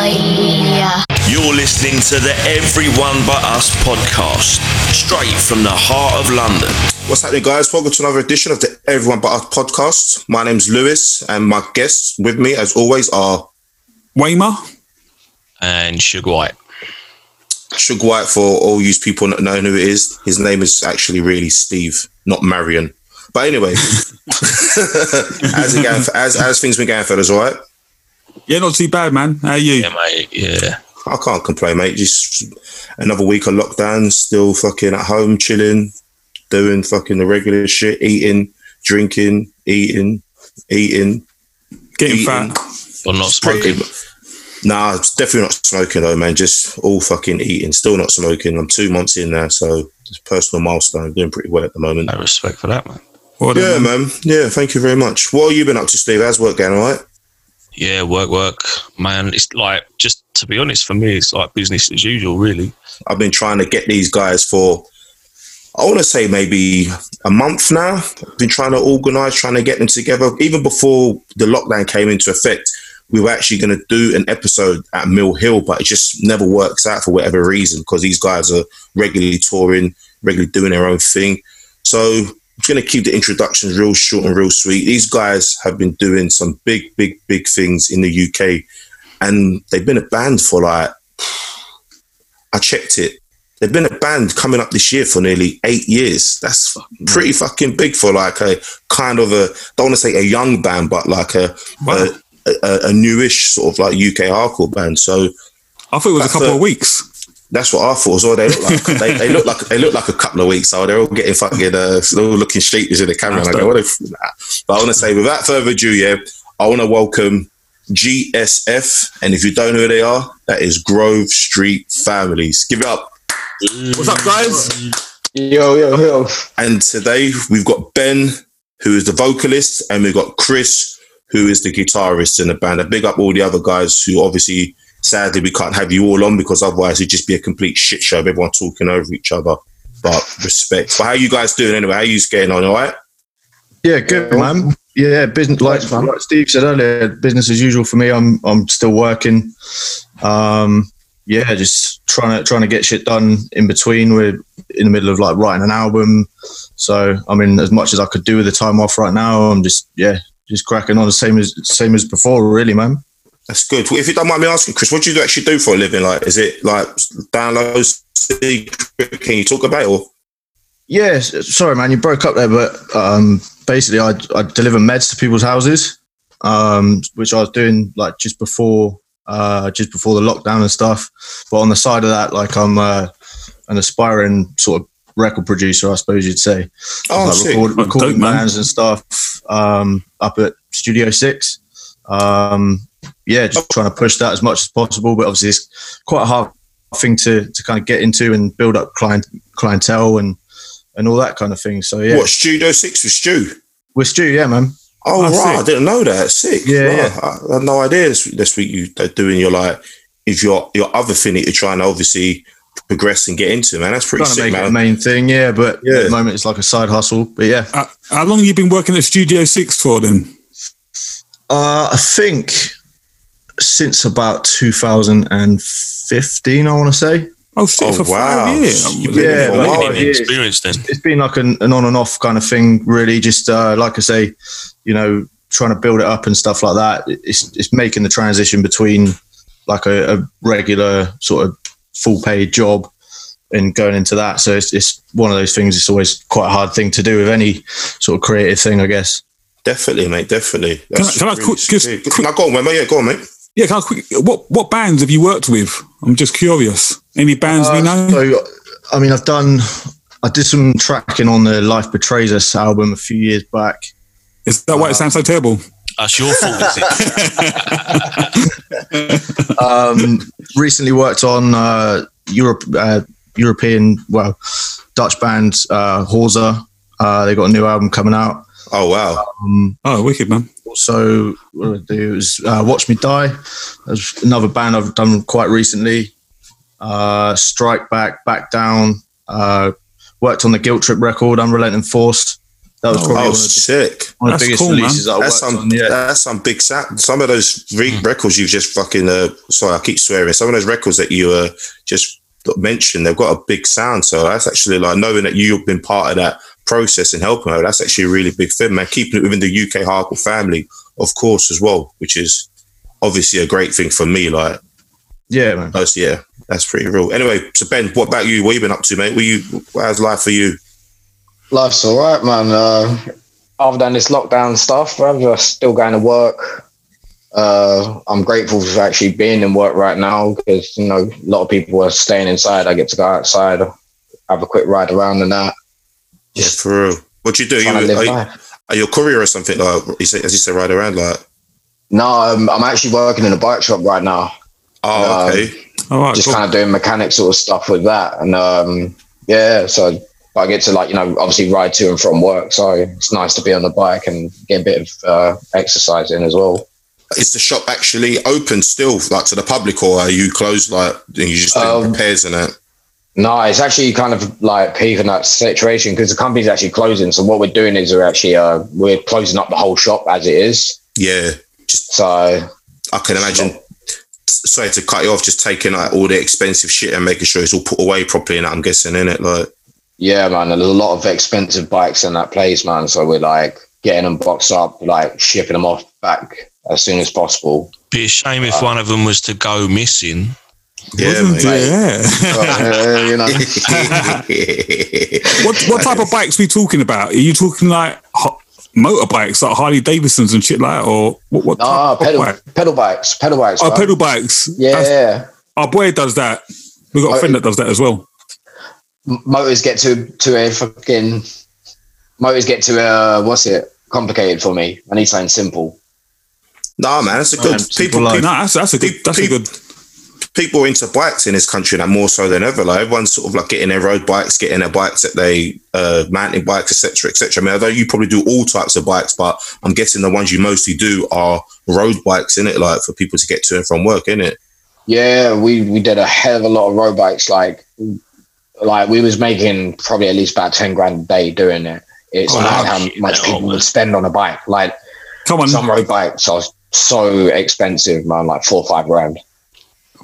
Australia. You're listening to the Everyone But Us podcast, straight from the heart of London. What's happening, guys? Welcome to another edition of the Everyone But Us podcast. My name's Lewis, and my guests with me, as always, are Waymar. and Sugar White. Sugar White. For all you people not knowing who it is, his name is actually really Steve, not Marion. But anyway, as, it going, as as things been going, fellas, all right? Yeah, not too bad, man. How are you? Yeah, mate. Yeah. I can't complain, mate. Just another week of lockdown, still fucking at home, chilling, doing fucking the regular shit, eating, drinking, eating, eating, Getting eating. fat. But not smoking. mu- Nah, definitely not smoking though, man. Just all fucking eating. Still not smoking. I'm two months in now, so it's a personal milestone. Doing pretty well at the moment. No respect for that, man. Well done, Yeah, man. man. Yeah, thank you very much. What have you been up to, Steve? How's work going, all right? Yeah, work, work. Man, it's like, just to be honest, for me, it's like business as usual, really. I've been trying to get these guys for, I want to say maybe a month now. I've been trying to organise, trying to get them together. Even before the lockdown came into effect, we were actually going to do an episode at Mill Hill, but it just never works out for whatever reason because these guys are regularly touring, regularly doing their own thing. So going to keep the introductions real short and real sweet. These guys have been doing some big, big, big things in the UK, and they've been a band for like I checked it. They've been a band coming up this year for nearly eight years. That's pretty fucking big for like a kind of a don't want to say a young band, but like a Wow. a, a, a newish sort of like UK hardcore band. So I thought it was a couple a- of weeks. That's what I thought as well. They look like they, they look like they look like a couple of weeks. So they're all getting fucking uh, they're all looking sheepish in the camera. And I go, what if, nah. But I want to say, without further ado, yeah, I want to welcome GSF, and if you don't know who they are, that is Grove Street Families. Give it up. What's up, guys? Yo, yo, yo. And today we've got Ben, who is the vocalist, and we've got Chris, who is the guitarist in the band. I big up all the other guys who obviously, sadly, we can't have you all on because otherwise it'd just be a complete shit show of everyone talking over each other. But respect. But how you guys doing anyway? How you getting on? All right? Yeah, good, man. Yeah, business like, Thanks, like Steve said earlier, business as usual for me. I'm I'm still working. Um, yeah, just trying to trying to get shit done in between. We're in the middle of like writing an album, so I mean, as much as I could do with the time off right now, I'm just yeah, just cracking on the same as same as before, really, man. That's good. If you don't mind me asking, Chris, what do you actually do for a living? Like, is it like downloads? Can you talk about it? Or Yeah, sorry, man, you broke up there, but um, basically, I I deliver meds to people's houses, um, which I was doing like just before uh, just before the lockdown and stuff. But on the side of that, like I'm uh, an aspiring sort of record producer, I suppose you'd say. oh, like sick. record, Oh, recording dope, man. bands and stuff um, up at Studio Six. Um, yeah, just trying to push that as much as possible. But obviously, it's quite a hard thing to to kind of get into and build up client clientele and and all that kind of thing. So yeah, What Studio Six with Stu? with Stu, yeah, man. Oh, Oh, right. sick. I didn't know that. Sick. Yeah, Right. yeah. I, I had no idea this, this week you are doing your like if your your other thing that you're trying to obviously progress and get into, man. That's pretty Trying to sick, make it a man. main thing, yeah. But Yeah. at the moment, it's like a side hustle. But yeah, Uh, how long have you been working at Studio Six for then? uh, I think since about 2015, I want to say. Oh shit, Oh, for wow. five years. You've been Yeah, there for a but- while. Oh, Been yeah. experienced then. it's been like an, an on and off kind of thing, really. Just uh, like I say, you know, trying to build it up and stuff like that. It's it's making the transition between like a, a regular sort of full paid job and going into that. So it's, it's one of those things. It's always quite a hard thing to do with any sort of creative thing, I guess. Definitely, mate. Definitely. Can I- That's can I quick- just sick. quick- Now, go on, mate. Yeah, go on, mate. Yeah, can I quick, what what bands have you worked with? I'm just curious. Any bands we Uh, know? So, I mean, I've done, I did some tracking on the Life Betrays Us album a few years back. Is that why it sounds so terrible? That's your fault, is it? um, recently worked on uh, Europe, uh, European, well, Dutch band uh, Horza. Uh, they got a new album coming out. Oh, wow. Um, Oh, wicked man. also, what I do? It was uh, Watch Me Die. There's another band I've done quite recently. Uh, Strike Back, Back Down. Uh, worked on the Guilt Trip record, Unrelenting Force. That was Oh, probably Oh, one, of the, sick. one of the That's biggest cool, man. releases I That's worked some. on. Yeah, That's some big sound. Some of those re- records you've just fucking. Uh, sorry, I keep swearing. Some of those records that you uh, just mentioned, they've got a big sound. So that's actually like knowing that you've been part of that process and helping her. That's actually a really big thing, man. Keeping it within the UK hardcore family, of course, as well, which is obviously a great thing for me. Like, yeah, man. that's yeah, that's pretty real. Anyway, so Ben, what about you? What you been up to, mate? What you? How's life for you? Life's all right, man. Uh, other than this lockdown stuff, I'm just still going to work. Uh, I'm grateful for actually being in work right now because you know a lot of people are staying inside. I get to go outside, have a quick ride around and that. Yeah, for real. What you do? You, Trying are, you, are you a courier or something? Like, you say, as you say, ride around like. No, I'm, I'm actually working in a bike shop right now. Oh, Um, okay. All right, just cool. kind of doing mechanic sort of stuff with that. And um, yeah, so I get to like, you know, obviously ride to and from work. So it's nice to be on the bike and get a bit of uh, exercise in as well. Is the shop actually open still, like to the public, or are you closed? Like you just doing Um, repairs and that? No, it's actually kind of like peak in that situation because the company's actually closing. So what we're doing is we're actually uh, we're closing up the whole shop as it is. Yeah, just So I can imagine. Sorry to cut you off. Just taking like all the expensive shit and making sure it's all put away properly. And I'm guessing in it, like yeah, man, there's a lot of expensive bikes in that place, man. So we're like getting them boxed up, like shipping them off back as soon as possible. Be a shame if one of them was to go missing. Yeah, Wasn't Yeah. Uh, you know, what what type of bikes we talking about? Are you talking like ho- motorbikes, like Harley Davidsons and shit like, that, or what? What nah, type of pedal bike? pedal bikes, pedal bikes. Oh, man. pedal bikes. Yeah, That's- our boy does that. We've got a friend that does that as well. Motors get to to a fucking motors get to uh what's it complicated for me. I need something simple. Nah, man, that's a good Man, people. simple No, life. People, that's that's a good. That's a good. People are into bikes in this country now more so than ever. Like everyone's sort of like getting their road bikes, getting their bikes that they uh, mountain bikes, etc., etc. I mean, although you probably do all types of bikes, but I'm guessing the ones you mostly do are road bikes, in it, like for people to get to and from work, in it. Yeah, we we did a hell of a lot of road bikes. Like like we was making probably at least about ten grand a day doing it. It's Oh, mad how much people man. would spend on a bike. Like Come on, some road bikes are so expensive, man. Like four or five grand.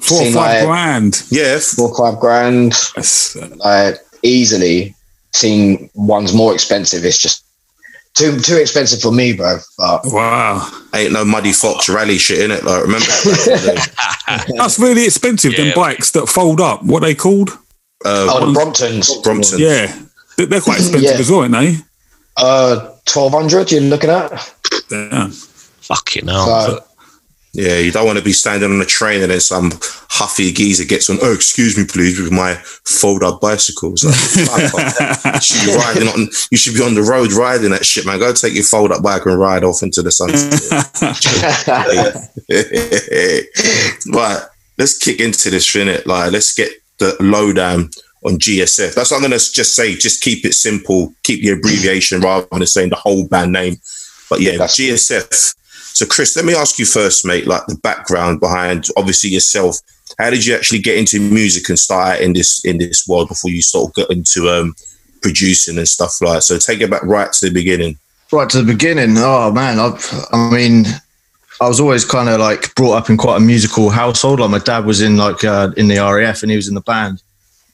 Four or five like- grand. Yeah, Four or five grand. That's, uh, Like easily. Seen ones more expensive. It's just too too expensive for me, bro. But wow, ain't no muddy fox rally shit in it. Like remember, that's really expensive. Them bikes that fold up. What they called? uh, oh, the Bromptons. Brompton. Yeah, They- they're quite expensive Yeah. as well, aren't they? Uh, twelve hundred. You're looking at. Yeah. Fucking hell. So, Yeah, you don't want to be standing on a train and then some huffy geezer gets on. Oh, excuse me, please, with my fold-up bicycles. Like, you should be riding on. You should be on the road riding that shit, man. Go take your fold-up bike and ride off into the sunset. but let's kick into this, innit? Like, let's get the lowdown on GSF. That's what I'm gonna just say. Just keep it simple. Keep the abbreviation rather than saying the whole band name. But yeah, That's- GSF. So, Chris, let me ask you first, mate. Like the background behind, obviously yourself. How did you actually get into music and start in this in this world before you sort of got into um, producing and stuff like? So, take it back right to the beginning. Right to the beginning. Oh man, I, I mean, I was always kind of like brought up in quite a musical household. Like my dad was in like uh, in the RAF and he was in the band.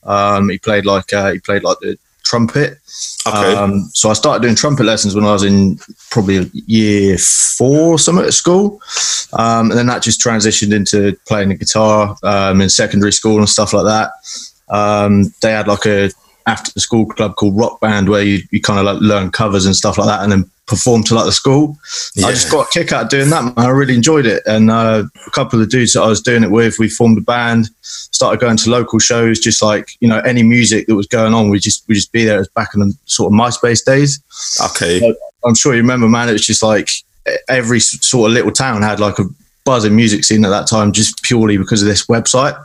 Um, he played like uh, he played like the trumpet. Okay. Um, so I started doing trumpet lessons when I was in probably year four or something at school. Um, and then that just transitioned into playing the guitar um, in secondary school and stuff like that. Um, they had like a after the school club called Rock Band where you, you kind of like learn covers and stuff like that and then perform to like the school. Yeah. I just got a kick out of doing that. Man. I really enjoyed it. And uh, a couple of the dudes that I was doing it with, we formed a band, started going to local shows, just like, you know, any music that was going on, we just we just be there. It was back in the sort of MySpace days. okay. I'm sure you remember, man. It was just like every sort of little town had like a buzzing music scene at that time, just purely because of this website.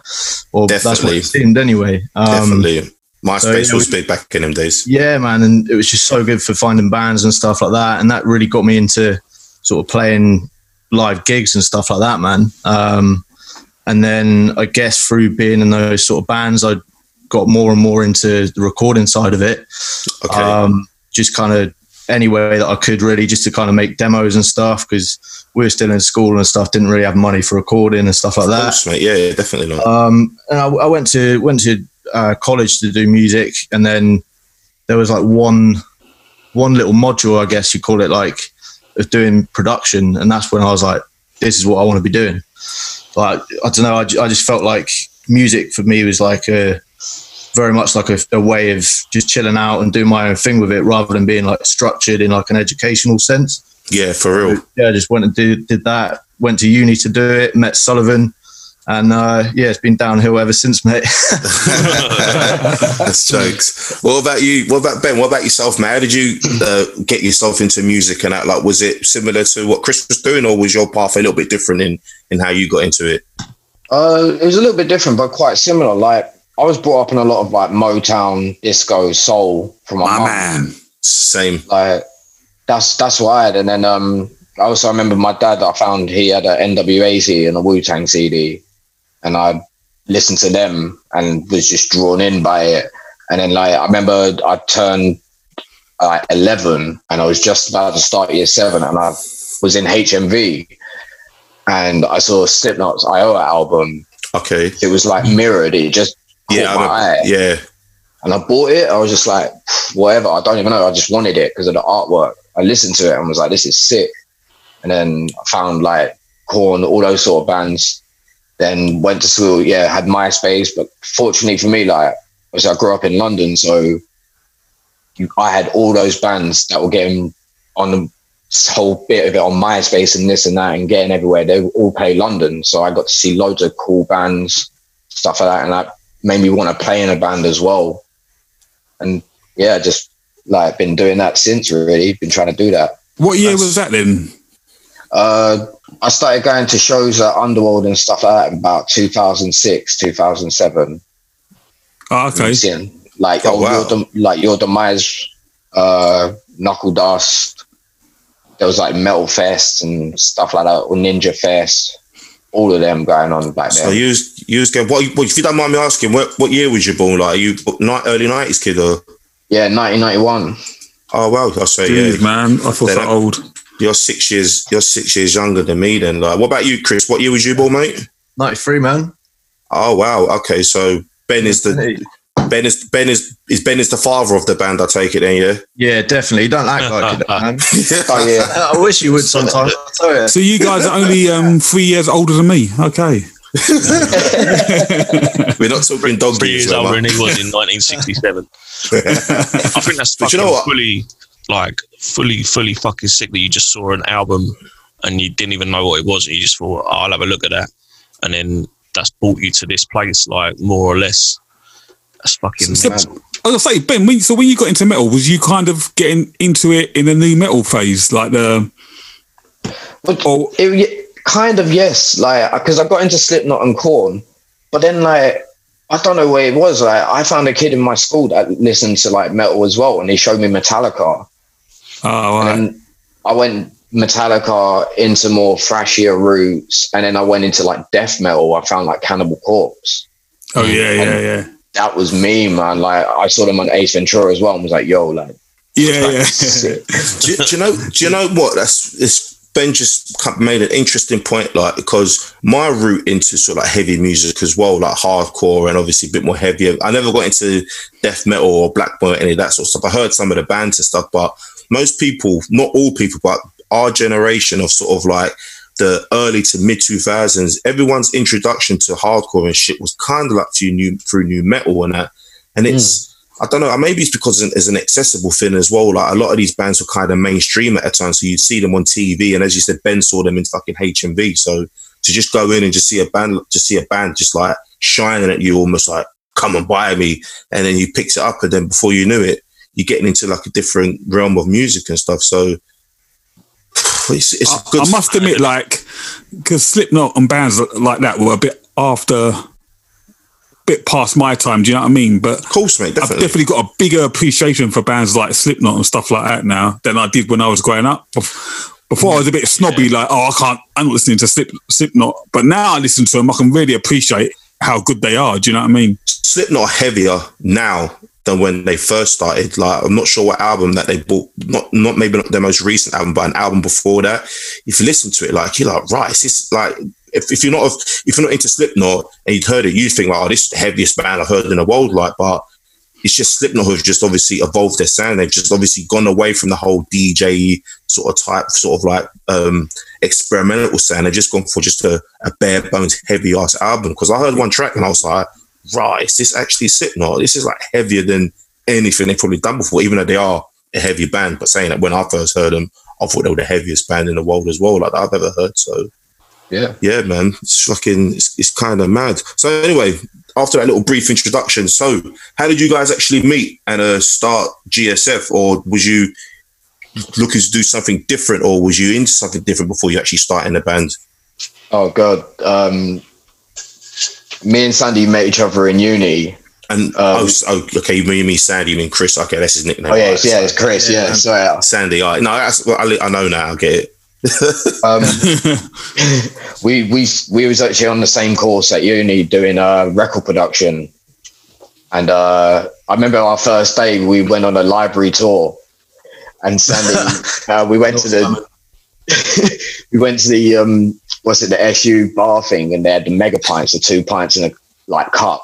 Or that's what it seemed anyway. Um, Definitely. MySpace yeah, was we- big back in them days. yeah, man, and it was just so good for finding bands and stuff like that, and that really got me into sort of playing live gigs and stuff like that, man. Um, and then I guess through being in those sort of bands, I got more and more into the recording side of it. Okay. Um, just kind of any way that I could really just to kind of make demos and stuff because we were still in school and stuff. Didn't really have money for recording and stuff like Of that. mate. Yeah, yeah, definitely not. Um, and I, I went to went to uh, college to do music, and then there was like one one little module, I guess you call it, like of doing production, and that's when I was like, this is what I want to be doing. Like I don't know, I, I just felt like music for me was like a very much like a, a way of just chilling out and doing my own thing with it, rather than being like structured in like an educational sense yeah, for real. yeah, I just went and did, did that. Went to uni to do it. Met Sullivan, and uh, yeah, it's been downhill ever since, mate. That's jokes. What about you? What about Ben? What about yourself, man? How did you uh, get yourself into music and that? Like, was it similar to what Chris was doing, or was your path a little bit different in in how you got into it? Uh, it was a little bit different, but quite similar. Like I was brought up in a lot of like Motown, disco, soul from my My mum. man. Same. Like that's that's what I had. And then um, I also remember my dad. I found he had an NWA CD and a Wu Tang CD, and I listened to them and was just drawn in by it. And then like I remember I turned like eleven, and I was just about to start year seven, and I was in HMV, and I saw Slipknot's Iowa album. Okay. It was like mirrored. It just caught Yeah. I eye yeah. and I bought it. I was just like, whatever. I don't even know. I just wanted it because of the artwork. I listened to it and was like, this is sick. And then I found like Korn, all those sort of bands. Then went to school. Yeah, had MySpace, but fortunately for me, like, I grew up in London, so you, I had all those bands that were getting on the whole bit of it on MySpace and this and that and getting everywhere. They all play London, so I got to see loads of cool bands, stuff like that, and that made me want to play in a band as well and yeah, just like been doing that since really. Been trying to do that. What year That's- was that then? Uh, I started going to shows at Underworld and stuff like that in about 2006, 2007. Oh, okay. Seeing, like Oh, oh, wow. your Dem- like your demise, uh, Knuckle Dust. There was like Metal Fest and stuff like that, or Ninja Fest. All of them going on back So there. you was you was going. What, what if you don't mind me asking? What what year was you born? Like, are you ni- early nineties kid or? yeah, 1991. Oh wow, I say Jeez, yeah. man. I thought that old. You're six years. You're six years younger than me. Then, like, what about you, Chris? What year was you born, mate? Ninety three, man. Oh wow. Okay, so Ben is the Ben is Ben is is Ben is the father of the band. I take it then, yeah. Yeah, definitely. Don't act like it, man. Oh yeah. I wish you would sometimes. I'll. So you guys are only um, three years older than me. Okay. We're not talking dog Three years, years no, older than he was in 1967. I think that's But fucking you know what? fully, like, fully, fully fucking sick that you just saw an album and you didn't even know what it was and you just thought, oh, I'll have a look at that. And then that's brought you to this place, like, more or less. That's fucking So- mental. I was gonna say, Ben. When, so when you got into metal, was you kind of getting into it in the nu metal phase, like the? But Or it, kind of yes, like because I got into Slipknot and Korn, but then like I don't know where it was. Like I found a kid in my school that listened to like metal as well, and he showed me Metallica, oh, right. and then I went Metallica into more thrashier roots, and then I went into like death metal. I found like Cannibal Corpse. oh yeah, yeah, yeah, That was me, man. Like I saw them on Ace Ventura as well, and was like, "Yo, like, yeah, yeah. do, do you know? Do you know what? That's it's Ben just made an interesting point, like because my route into sort of like heavy music as well, like hardcore and obviously a bit more heavier. I never got into death metal or black metal, any of that sort of stuff. I heard some of the bands and stuff, but most people, not all people, but our generation of sort of like the early to mid two thousands, everyone's introduction to hardcore and shit was kind of like through new through nu metal and that, and hmm. it's. I don't know. Maybe it's because it's an accessible thing as well. Like a lot of these bands were kind of mainstream at a time, so you'd see them on TV, and as you said, Ben saw them in fucking HMV. So to just go in and just see a band, just see a band just like shining at you, almost like come and buy me, and then you picks it up, and then before you knew it, you're getting into like a different realm of music and stuff. So it's, it's a I, good. I must admit, like, because Slipknot and bands like that were a bit after, bit past my time. Do you know what I mean? But of course, mate. I've Definitely. definitely got a bigger appreciation for bands like Slipknot and stuff like that now than I did when I was growing up. Before I was a bit snobby, like, oh, I can't, I'm not listening to Slip, Slipknot. But now I listen to them, I can really appreciate how good they are. Do you know what I mean? Slipknot heavier now than when they first started. Like I'm not sure what album that they bought, not not maybe not their most recent album, but an album before that. If you listen to it, like you're like, right, it's like if, if you're not if you're not into Slipknot and you'd heard it, you think like, oh, this is the heaviest band I've heard in the world, like, but it's just Slipknot who've just obviously evolved their sound. They've just obviously gone away from the whole DJ sort of type, sort of like um, experimental sound. They've just gone for just a, a bare bones heavy ass album. Because I heard one track and I was like, right, is this actually Slipknot? This is like heavier than anything they've probably done before, even though they are a heavy band. But saying that when I first heard them, I thought they were the heaviest band in the world as well, like I've ever heard. So Yeah. yeah, man, it's fucking, it's, it's kind of mad. So anyway, after that little brief introduction, so how did you guys actually meet and uh, start GSF, or was you looking to do something different, or was you into something different before you actually started in the band? Oh god. Um, me and Sandy met each other in uni. And oh, oh, okay, you mean me, Sandy, you mean Chris? Okay, that's his nickname. Oh yeah, Right, it's, yeah, it's Chris. Yeah, Yeah. sorry. Sandy. All right. No, that's, well, I, I know now. I get it. Um, we we we was actually on the same course at uni doing uh, record production, and uh, I remember our first day we went on a library tour, and Sandy uh, we went to the we went to the um what's it the SU bar thing, and they had the mega pints, the two pints in a like cup,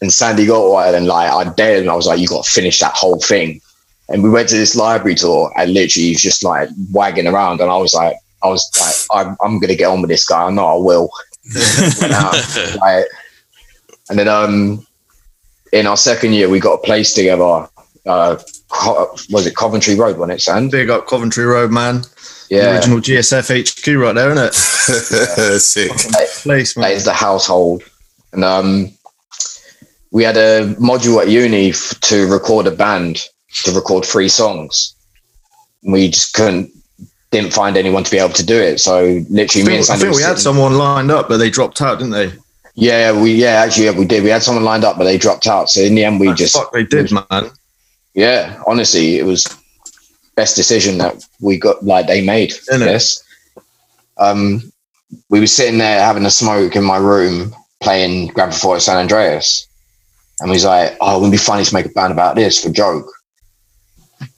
and Sandy got one, and like I dared, and I was like, you got to finish that whole thing. And we went to this library tour, and literally he was just like wagging around, and I was like, I was like, I'm, I'm gonna get on with this guy. I know I will. Went out, like, and then um, in our second year, we got a place together. Uh, Co- was it Coventry Road? When it Sand? Big up Coventry Road, man. Yeah, Original GSF HQ right there, isn't it? Sick. Place, that man. is the household. And um, we had a module at uni f- to record a band to record three songs. We just couldn't, didn't find anyone to be able to do it. So literally, I think, I Sandy. think were we had someone lined up, but they dropped out, didn't they? Yeah, we yeah actually yeah, we did. We had someone lined up, but they dropped out. So in the end, we just Fuck, they did, man. yeah. Honestly, it was best decision that we got like they made. Isn't it? Yes. Um, we were sitting there having a smoke in my room playing Grand Theft Auto San Andreas, and we was like, "Oh, it would be funny to make a band about this for joke."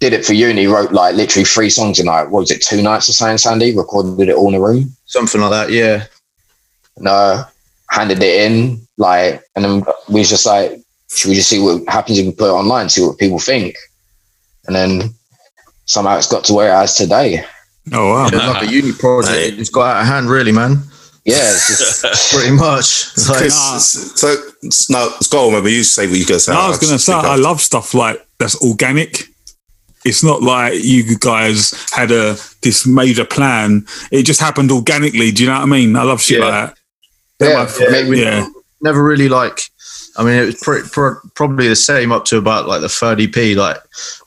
Did it for uni. Wrote like literally three songs in like what was it, two nights or something? Sandy recorded it all in a room. Something like that, yeah. no uh, handed it in, like, and then we was just like, should we just see what happens if we put it online, see what people think? And then somehow it's got to where it has today. Oh wow. It was like a uni project. It just got out of hand, really, man. Yeah, it's just, Pretty much. It's like, Chris, Nah. so no, let's go on. Maybe you say what you guys say. No, I was going to say, I love stuff like that's organic. It's not like you guys had a this major plan. It just happened organically. Do you know what I mean? I love shit Yeah. like that. Yeah, yeah, maybe- yeah. never really like. I mean, it was pro- probably the same up to about like the third EP. Like,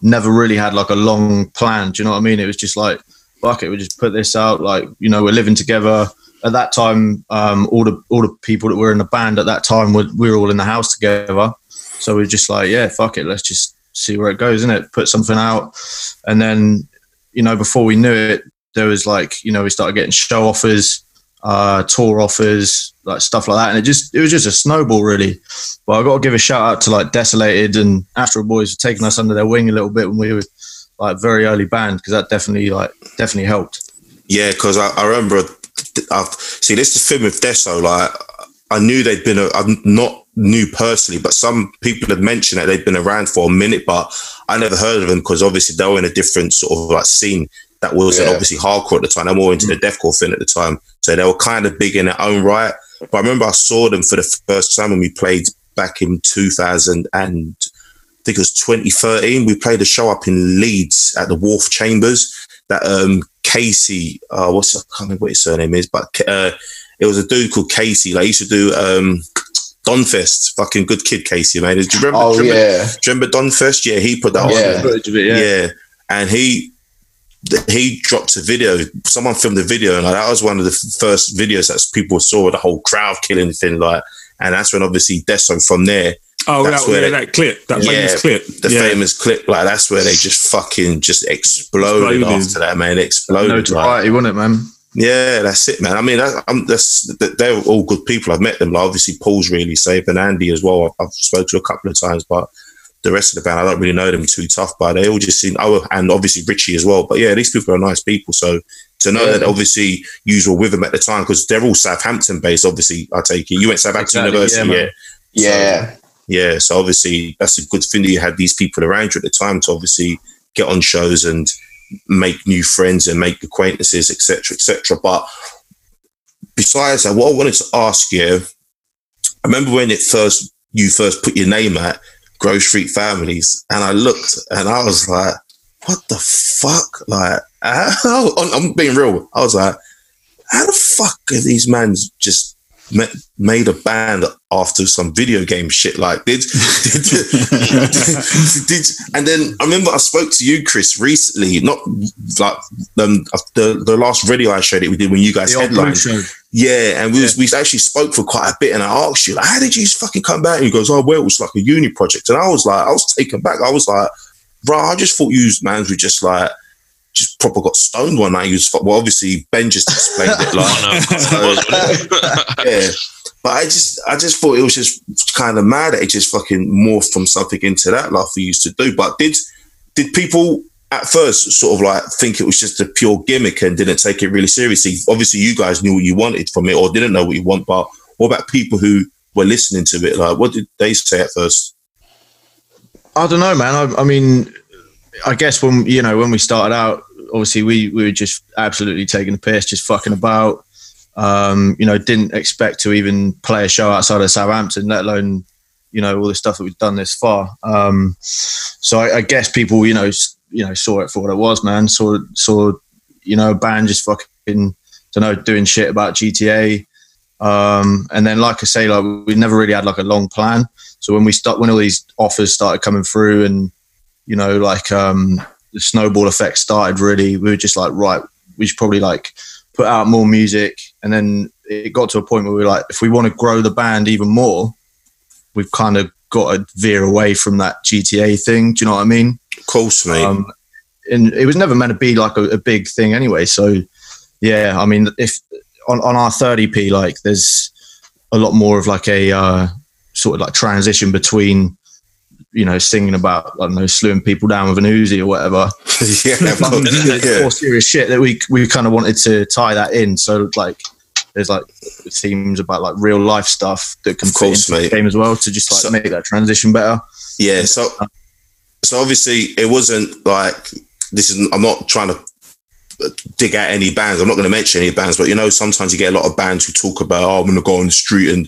never really had like a long plan. Do you know what I mean? It was just like, fuck it, we just put this out. Like, you know, we're living together. At that time, um, all the all the people that were in the band at that time were we were all in the house together. So we are just like, yeah, fuck it, let's just see where it goes, isn't it? Put something out, and then, you know, before we knew it, there was like, you know, we started getting show offers, uh, tour offers, like stuff like that, and it just it was just a snowball really. But I got to give a shout out to like Desolated and Astro Boys for taking us under their wing a little bit when we were like very early band because that definitely like definitely helped. Yeah, because I, I remember. I've, see, this is the thing with Deso. Like, I knew they'd been. A, I'm not knew personally, but some people had mentioned that they'd been around for a minute, but I never heard of them because obviously they were in a different sort of like scene that wasn't Yeah. obviously hardcore at the time. I'm more into the deathcore thing at the time, so they were kind of big in their own right. But I remember I saw them for the first time when we played back in 2000 and I think it was 2013. We played a show up in Leeds at the Wharf Chambers that um Casey, uh, what's I can't remember what his surname is, but uh, it was a dude called Casey. Like he used to do um Donfest, fucking good kid Casey, man. Do you remember? oh do you remember, yeah, do you remember Donfest? Yeah, he put that on. Yeah. Footage of it, Yeah. and he he dropped a video. Someone filmed a video, and like, that was one of the first videos that people saw the whole crowd killing thing. Like, and that's when obviously Deso from there Oh, That's that, where yeah, they- that clip, that Yeah, famous clip. the yeah. famous clip, like that's where they just fucking just exploded, Exploded. after that, man. Exploded. like, notoriety, wasn't it, man? yeah, that's it, man. I mean, that, I'm, that's, that- they're all good people. I've met them. Like, obviously, Paul's really safe, and Andy as well. I've, I've spoken to a couple of times, but the rest of the band, I don't really know them too tough, but they all just seem. Oh, and obviously Richie as well. But yeah, these people are nice people. So to know Yeah. that obviously you were with them at the time because they're all Southampton based. Obviously, I take it you went Southampton Exactly, University, yeah, yeah. Yeah. Yeah, so obviously that's a good thing that you had these people around you at the time to obviously get on shows and make new friends and make acquaintances, etc., etc. But besides that, what I wanted to ask you, I remember when it first you first put your name at Grove Street Families, and I looked and I was like, "What the fuck?" Like, how, I'm being real. I was like, "How the fuck are these men just?" Ma- Made a band after some video game shit like did, did, did, and then I remember I spoke to you Chris recently not like um, the the last video I showed it we did when you guys The headlined yeah, and we, was, we actually spoke for quite a bit, and I asked you, like, how did you fucking come back? And he goes, oh, well, it was like a uni project. And I was like, I was taken back. I was like, bro, I just thought you mans were just like, just proper got stoned one night. You was, well, obviously, Ben just explained it, like, yeah. But I just, I just thought it was just kind of mad that it just fucking morphed from something into that, like we used to do. But did, did people at first sort of like think it was just a pure gimmick and didn't take it really seriously. Obviously, you guys knew what you wanted from it or didn't know what you want, but what about people who were listening to it? Like, what did they say at first? I don't know, man. I, I mean, I guess when you know when we started out, obviously we we were just absolutely taking the piss, just fucking about. Um, you know, didn't expect to even play a show outside of Southampton, let alone you know all the stuff that we've done this far. Um, so I, I guess people, you know, you know, saw it for what it was, man. Saw saw you know a band just fucking don't know doing shit about GTA. Um, and then, like I say, like we never really had like a long plan. So when we start, when all these offers started coming through, and you know, like um, the snowball effect started, really, we were just like, right, we should probably like put out more music. And then it got to a point where we were like, if we want to grow the band even more, we've kind of got to veer away from that GTA thing. Do you know what I mean? Of course, mate. Um, and it was never meant to be like a, a big thing anyway. So, yeah, I mean, if on, on our 30p, like there's a lot more of like a uh, sort of like transition between, you know, singing about, I don't know, slewing people down with an Uzi or whatever. yeah. More serious shit that we, we kind of wanted to tie that in. So, like, there's like themes about like real life stuff that can Of course, mate. the game as well to just like So- make that transition better. Yeah, so uh, so obviously it wasn't like this is. I'm not trying to uh, dig out any bands. I'm not going to mention any bands, but you know, sometimes you get a lot of bands who talk about, oh, I'm going to go on the street and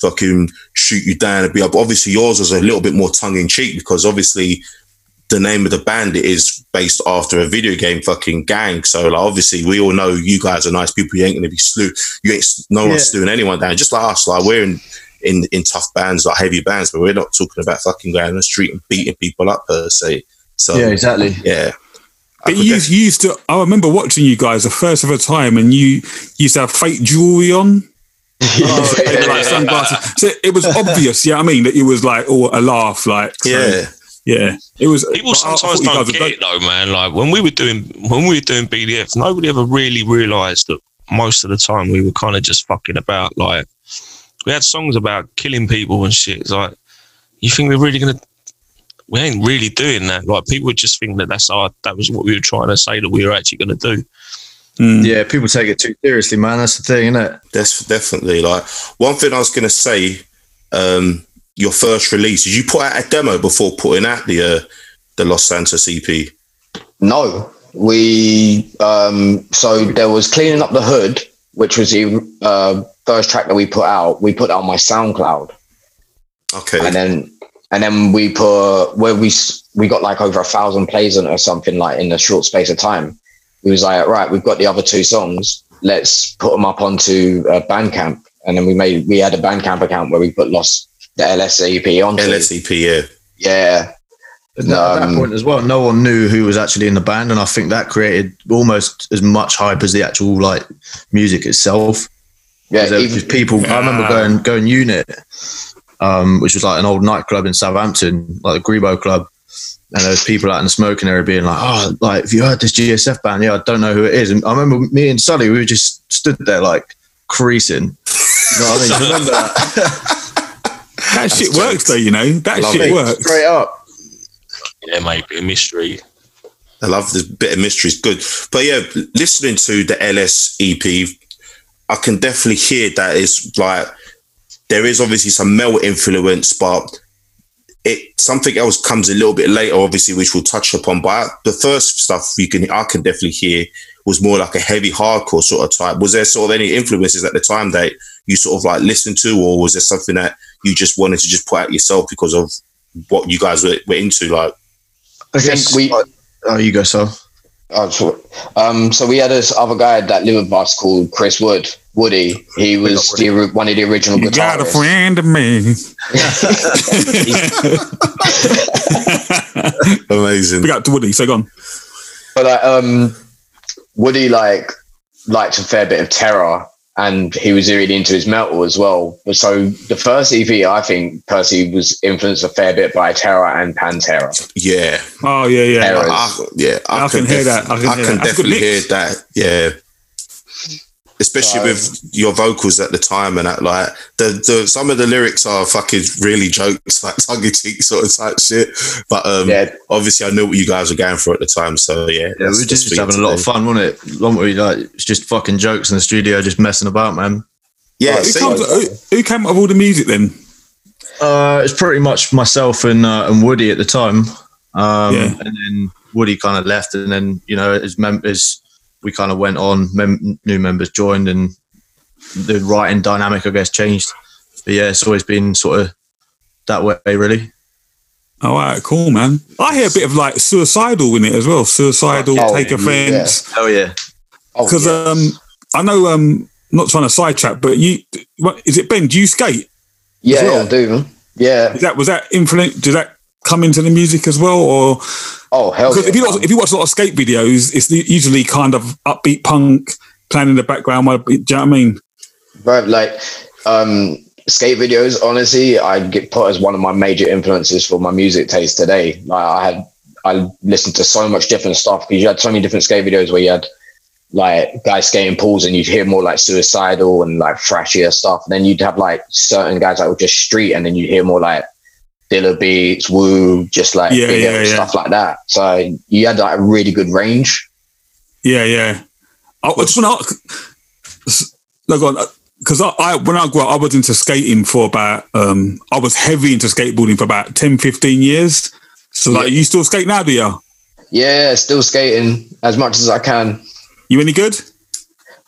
fucking shoot you down and be up. Obviously, yours was a little bit more tongue in cheek because obviously the name of the band is based after a video game fucking gang. So like, obviously we all know you guys are nice people. You ain't going to be slew. You ain't no one's Yeah. slewing anyone down. Just like us, like we're in in in tough bands, like heavy bands, but we're not talking about fucking going on the street and beating people up per se. So Yeah, exactly. yeah. But could you, def- you used to. I remember watching you guys the first of a time, and you used to have fake jewelry on. Oh, They like sunglasses. So it was obvious. Yeah, I mean that it was like oh, a laugh. Like so, yeah. yeah. It was. People I- I sometimes thought you don't get it though, man. Like when we were doing when we were doing BDF, nobody ever really realised that most of the time we were kind of just fucking about. Like we had songs about killing people and shit. It's like you think we're really gonna? We ain't really doing that. Like people would just think that that's our that was what we were trying to say that we were actually going to do. Mm. Yeah, people take it too seriously, man. That's the thing, isn't it? That's definitely like one thing I was gonna say. Um, your first release, did you put out a demo before putting out the uh, the Los Santos EP? No, we um, so there was cleaning up the hood, which was the uh, first track that we put out. We put it on my SoundCloud, Okay. and then and then we put where we s- we got like over a thousand plays on it or something like in a short space of time. We was like, right, we've got the other two songs. Let's put them up onto uh, Bandcamp, and then we made we had a Bandcamp account where we put Lost the LSAP onto. LSEP, yeah. Yeah, At that Um, point as well, no one knew who was actually in the band, and I think that created almost as much hype as the actual like music itself. yeah. Because there was even- people, I remember going going unit, um, which was like an old nightclub in Southampton, like the Grebo Club, and there was people out in the smoking area being like, "Oh, like have you heard this GSF band? Yeah, I don't know who it is." And I remember me and Sully, we were just stood there like creasing. You know what I mean? Do you remember that? That shit jokes. works though. You know that Love shit it. works. Straight up. Yeah, mate, bit of mystery. I love this bit of mystery. It's good. But yeah, listening to the LS EP, I can definitely hear that it's like there is obviously some male influence, but it something else comes a little bit later, obviously, which we'll touch upon. But the first stuff you can I can definitely hear was more like a heavy hardcore sort of type. Was there sort of any influences at the time that you sort of like listened to, or was there something that you just wanted to just put out yourself because of what you guys were, were into? Like, I think we. Oh, you go, so. Oh, sorry. um, so we had this other guy that lived with us called Chris Wood, Woody. He was the, one of the original You got a friend of me. amazing. We got to Woody. So go on. But like, um, Woody like liked a fair bit of terror, and he was really into his metal as well. So the first EP, I think, Percy was influenced a fair bit by Terror and Pantera. Yeah, Oh yeah, yeah. Errors. I, yeah, I, I can hear that. I can hear that. That's a good definitely hear that. Yeah, especially So- with your vocals at the time and that. Like the, the some of the lyrics are fucking really jokes, like tongue in cheek sort of type shit. But um, Yeah, obviously, I knew what you guys were going for at the time. So yeah, Yeah, we that's- were just that's having a lot of fun, wasn't it? Long we like it's just fucking jokes in the studio, just messing about, man. Yeah, Right, Who, see, comes, who, who came up with all the music then? Uh, it's pretty much myself and uh, and Woody at the time, um, Yeah. and then Woody kind of left, and then you know as members we kind of went on, mem- new members joined, and the writing dynamic I guess changed. But yeah, it's always been sort of that way, really. All right, cool, man. I hear a bit of like suicidal in it as well. Suicidal, Oh, take yeah. offense. Oh yeah, Oh, Because yeah. um, I know um, not trying to sidetrack, but you, what, is it Ben? Do you skate? yeah, well. yeah, I do. Yeah. Is that was that influence? Did that come into the music as well, or Oh hell. because Yeah, if you watch, if you watch a lot of skate videos, it's usually kind of upbeat punk playing in the background. while- Do you know what I mean? Bro, like um skate videos honestly i get put as one of my major influences for my music taste today like i had i listened to so much different stuff because you had so many different skate videos where you had like guys skating pools and you'd hear more like suicidal and like thrashier stuff and then you'd have like certain guys that were just street and then you'd hear more like Dilla beats, woo, just like Yeah, yeah, yeah. stuff like that. So you had like a really good range. Yeah, yeah. I, I just want to look on because I, I when I grew up, I was into skating for about um I was heavy into skateboarding for about 10, 15 years. So like, you still skate now, do you? Yeah, still skating as much as I can. You any good?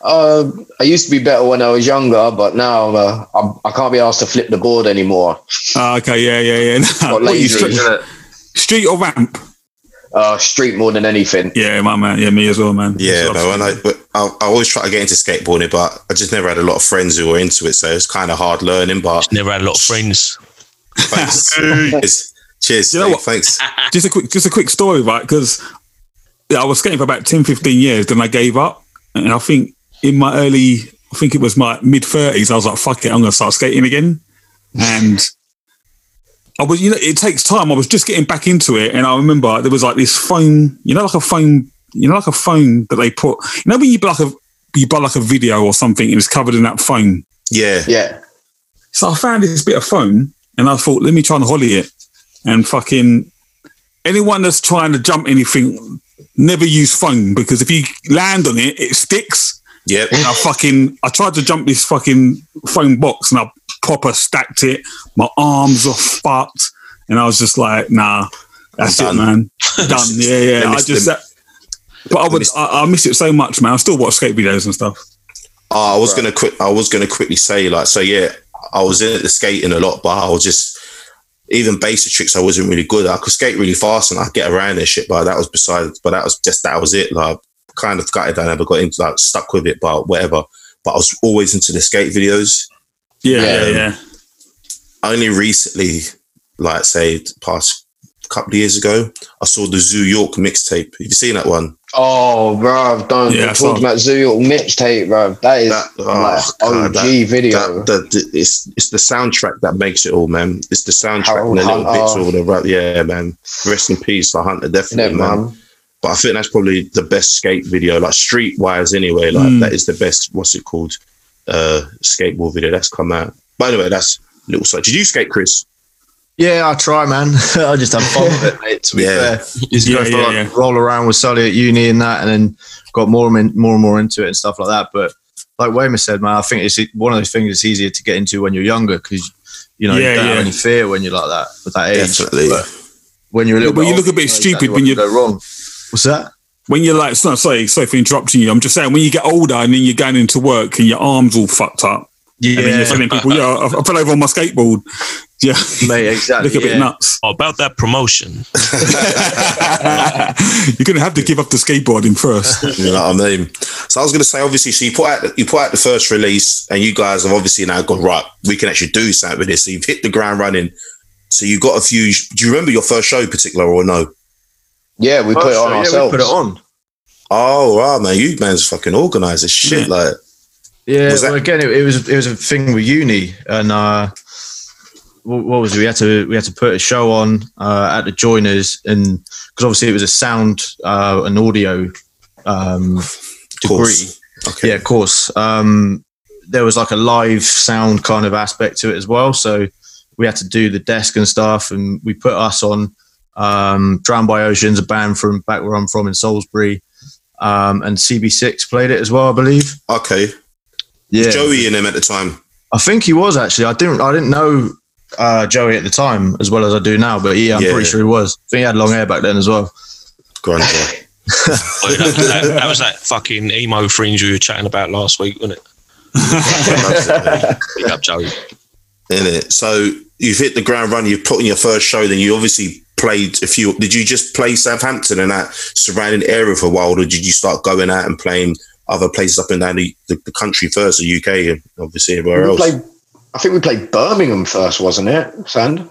Uh, I used to be better when I was younger, but now uh, I'm, I can't be asked to flip the board anymore. Ah, okay, yeah, yeah, yeah. Got What, you street, street or ramp? Uh, street more than anything. Yeah, my man. Yeah, me as well, man. Yeah, So- no, and I, but I, I always try to get into skateboarding, but I just never had a lot of friends who were into it, so it's kind of hard learning. But Never had a lot of friends. thanks. cheers, cheers. You know Dave, what? Thanks. just a quick just a quick story right because yeah, i was skating for about 10 15 years then i gave up and i think in my early i think it was my mid 30s i was like fuck it i'm gonna start skating again and i was you know it takes time i was just getting back into it and i remember there was like this foam you know like a foam you know like a foam that they put you know when you buy like a you buy like a video or something and it's covered in that foam Yeah, Yeah. so I found this bit of foam and I thought, let me try and ollie it. And fucking anyone that's trying to jump anything, never use foam because if you land on it, it sticks. Yep. And I fucking, I tried to jump this fucking foam box and I proper stacked it. My arms are fucked. And I was just like, nah, that's it, man. Done. Yeah, yeah. I just, that, but I would, I, I miss it so much, man. I still watch skate videos and stuff. Oh, I was Right. gonna quick. I was gonna quickly say like, so yeah, I was in the skating a lot, but I was just even basic tricks. I wasn't really good. at. I could skate really fast and I would get around and shit, but that was besides. But that was just that was it. Like, kind of gutted I never got into like stuck with it, but whatever. But I was always into the skate videos. Yeah, yeah, Yeah. yeah. Only recently, like say, the past couple of years ago, I saw the Zoo York mixtape. Have you seen that one? Oh, bro, don't Yeah, I yeah, saw- talk about Zoo York mixtape, bro. That is That- oh, like God, OG video. That, that, it's it's the soundtrack that makes it all, man. It's the soundtrack Harold and the little Hunter. bits all the rap. Yeah, man. Rest in peace, the Hunter, Isn't definitely, it, man. man? But I think that's probably the best skate video, like street wise, anyway. Like Mm. that is the best. What's it called? Uh, skateboard video that's come out. By the way, that's little side. Did you skate, Chris? Yeah, I try, man. I just have fun with it, mate. To be Yeah. fair, just Yeah, go for yeah, like, yeah. roll around with Sully at uni and that, and then got more and min- more and more into it and stuff like that. But like Weymouth said, man, I think it's one of those things that's easier to get into when you're younger because you know Yeah, you don't yeah. have any fear when you're like that at that age. Definitely. But when you're a little, But bit you look older, a bit know stupid exactly when you- can go wrong. What's that? when you're like, sorry, sorry, sorry for interrupting you. I'm just saying, when you get older and then you're going into work and your arms all fucked up, yeah. and then you're telling people, yeah, I, I fell over on my skateboard. Yeah, mate, exactly. look a bit nuts. Oh, about that promotion. you're gonna have to give up the skateboarding first. You know what I mean? So I was going to say, obviously, so you put out you put out the first release, and you guys have obviously now gone right. We can actually do something with this. So you've hit the ground running. So you got a few. Do you remember your first show in particular, or no? Yeah, we put it Oh, on yeah, we ourselves. put it on. Oh, right, man. You man's fucking organised as shit. Yeah. Like, Yeah, that- well, again, it, it was it was a thing with uni, and uh, what, what was it? We had to we had to put a show on uh, at the Joiners, and because obviously it was a sound uh, and audio um, degree. course. okay. Yeah, of course. Um, there was like a live sound kind of aspect to it as well, so we had to do the desk and stuff, and we put us on. Um, Drowned by Oceans, a band from back where I'm from in Salisbury, um, and CB6 played it as well, I believe. Okay. Yeah, Joey in him at the time. I think he was actually. I didn't. I didn't know uh, Joey at the time as well as I do now. But yeah, I'm Yeah. pretty sure he was. I think he had long hair back then as well. Grunter. Oh, that, that- that was that fucking emo fringe we were chatting about last week, wasn't it? Big up, Joey. in it. So you've hit the ground running. You've put in your first show. Then you obviously played a few. Did you just play Southampton and that surrounding area for a while, or did you start going out and playing other places up and down the, the, the country first, the UK, and obviously everywhere We else? played, I think we played Birmingham first, wasn't it, Sand?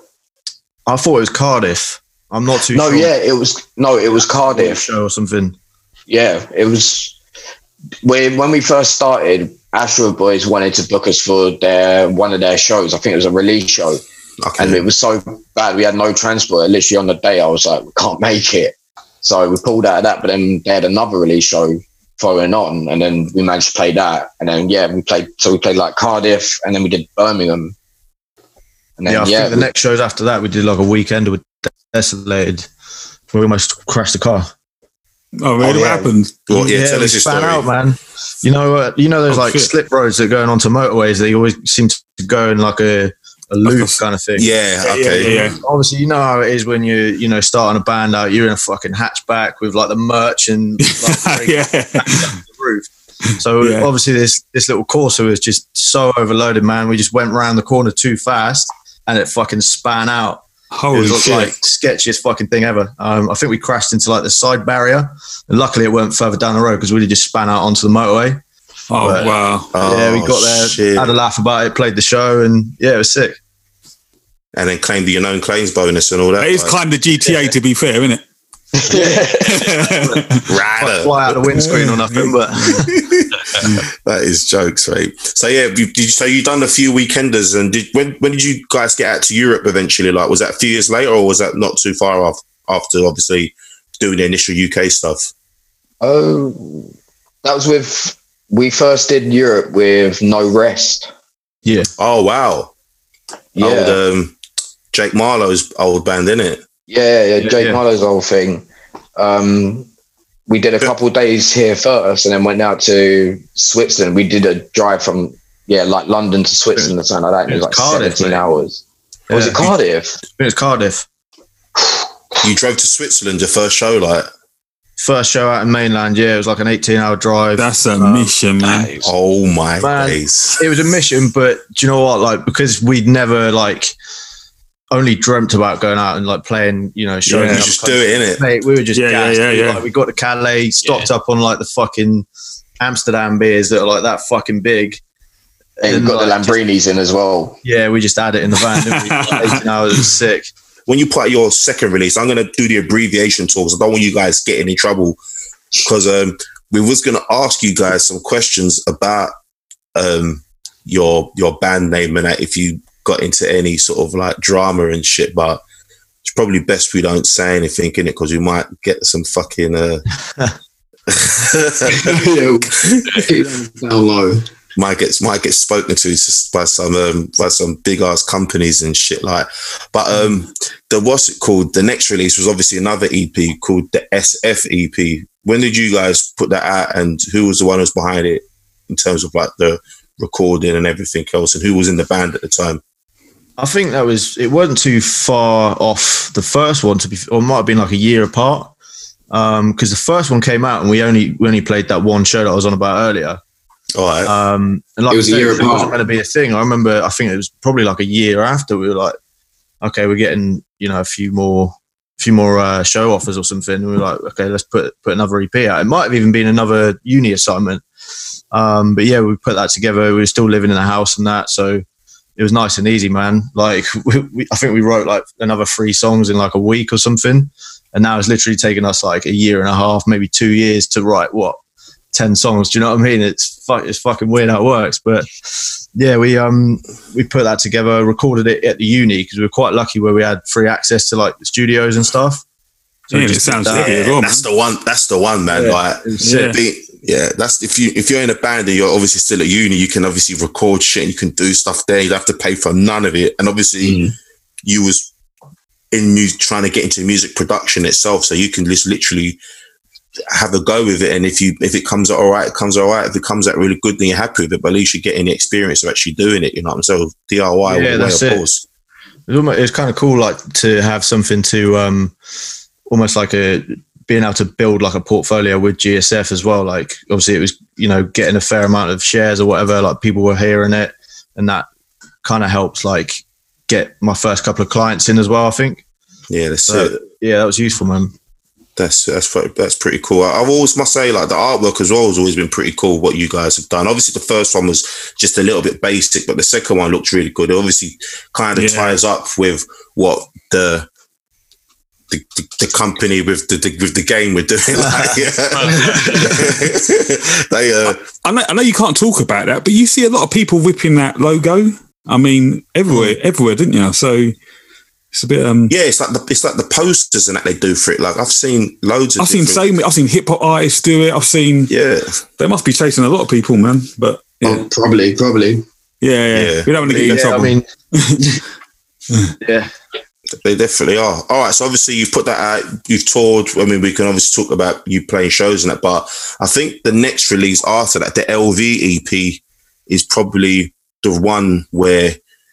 I thought it was Cardiff. I'm not too No, sure. yeah, it was. No, it was Cardiff. show or something. Yeah, it was. When when we first started, Ashra Boys wanted to book us for their one of their shows. I think it was a release show, okay. and it was so bad we had no transport. Literally on the day, I was like, we can't make it. So we pulled out of that, but then they had another release show following on, and then we managed to play that. And then yeah, we played. So we played like Cardiff, and then we did Birmingham. And then Yeah, I yeah, think the next shows after that we did like a weekend with Desolated. We almost crashed the car. Oh, really? Oh, what happened? Well, yeah, tell we us your story. out, man. You know, uh, you know those Oh, like shit. slip roads that are going onto motorways. They always seem to go in like a, a loop course. kind of thing. Yeah, Yeah, okay. yeah, yeah. obviously you know how it is when you you know starting a band out you're in a fucking hatchback with like the merch and like, yeah. the roof so Yeah. obviously this this little Corsa was just so overloaded man we just went round the corner too fast and it fucking span out it Holy was shit. like sketchiest fucking thing ever um, I think we crashed into like the side barrier and luckily it weren't further down the road because we did just span out onto the motorway oh, but- wow. yeah we Oh, got there shit. had a laugh about it played the show and yeah it was sick And then claimed the unknown claims bonus and all that. He's like, kind of GTA, to be fair, isn't it? Rider. fly out the windscreen or nothing but That is jokes, right? So yeah, you, did you say you done a few weekenders and did when when did you guys get out to Europe eventually? Like was that a few years later or was that not too far off after obviously doing the initial UK stuff? Oh, that was with. We first did Europe with No Rest. Yeah. Oh wow. Yeah, Old um Jake Marlowe's old band, isn't it? yeah, yeah. Yeah, Jake yeah. Marlowe's whole thing. Um, we did a couple of days here first, and then went out to Switzerland. We did a drive from yeah, like London to Switzerland or something like that. and It was It like Cardiff, seventeen mate. hours. Was Yeah. it Cardiff? it was Cardiff You drove to Switzerland, your first show, like First show out in mainland, yeah, it was like an 18 hour drive. That's a Um, mission, man. That is- oh my Man. days. it was a mission, but do you know what? Like, because we'd never like only dreamt about going out and like playing, you know, showing Yeah. up You just do it, innit? Mate, we were just Yeah, yeah, gassed. yeah, We, yeah. Like, we got to Calais, stocked up on like the fucking Amsterdam beers that are like that fucking big. And And, we got the like, just- in as well. Yeah, we just had it in the van. Didn't we? Like, 18 hours, it was sick. When you put out your second release, I'm gonna do the abbreviation talks. I don't want you guys getting in trouble because um, we was gonna ask you guys some questions about um, your your band name and if you got into any sort of like drama and shit, but it's probably best we don't say anything in it because we might get some fucking uh, low. Might get might get spoken to by some um, by some big ass companies and shit like. But um, the what's it called? The next release was obviously another EP called the SF EP. When did you guys put that out, and who was the one who was behind it in terms of like the recording and everything else, and who was in the band at the time? I think that was it wasn't too far off the first one to be, or might have been like a year apart. Um, because the first one came out and we only we only played that one show that I was on about earlier. All right. Um, and like It was a year it wasn't apart. going to be a thing. I remember. I think it was probably like a year after we were like, okay, we're getting you know a few more, a few more uh, show offers or something. We were like, okay, let's put put another EP out. It might have even been another uni assignment. Um, but yeah, we put that together. We were still living in a house and that, so it was nice and easy, man. Like we, we, I think we wrote like another three songs in like a week or something, and now it's literally taken us like a year and a half, maybe two years to write what ten songs. Do you know what I mean? It's fu- it's fucking weird how it works, but yeah, we um we put that together, recorded it at the uni because we were quite lucky where we had free access to like the studios and stuff. So Yeah, it sounds that. yeah, well, that's the one. That's the one, man. Yeah, like, Yeah. sick. be, yeah, that's if you if you're in a band and you're obviously still at uni, you can obviously record shit and you can do stuff there. You don't have to pay for none of it, and obviously Mm. you was in mu- trying to get into music production itself, so you can just literally have a go with it. And if you if it comes out all right, it comes all right. If it comes out really good, then you're happy with it. But at least you're getting the experience of actually doing it. You know what I'm saying? So DIY, Yeah, that's of it. course. it was, almost, it was kind of cool like to have something to um almost like a being able to build like a portfolio with GSF as well like obviously it was you know getting a fair amount of shares or whatever like people were hearing it and that kind of helps like get my first couple of clients in as well I think Yeah, that's so it. yeah that was useful man That's that's pretty- that's pretty cool. I- I've always must say like the artwork as well has always been pretty cool. What you guys have done. Obviously, the first one was just a little bit basic, but the second one looks really good. It obviously kind of Yeah. ties up with what the the, the, the company with the, the with the game we're doing. Like, yeah. they uh, I know, I know you can't talk about that, but you see a lot of people whipping that logo. I mean, everywhere, everywhere, didn't you? So it's a bit. Um, yeah, it's like the it's like the posters and that they do for it. Like I've seen loads of. I've seen different- same. I've seen hip hop artists do it. I've seen. Yeah, They must be chasing a lot of people, man. But yeah, Oh, probably, probably. yeah, yeah. Yeah. We don't want to get you in trouble. I mean yeah They definitely are. All right, so obviously you've put that out, you've toured. I mean, we can obviously talk about you playing shows and that, but I think the next release after that, the LV EP, is probably the one where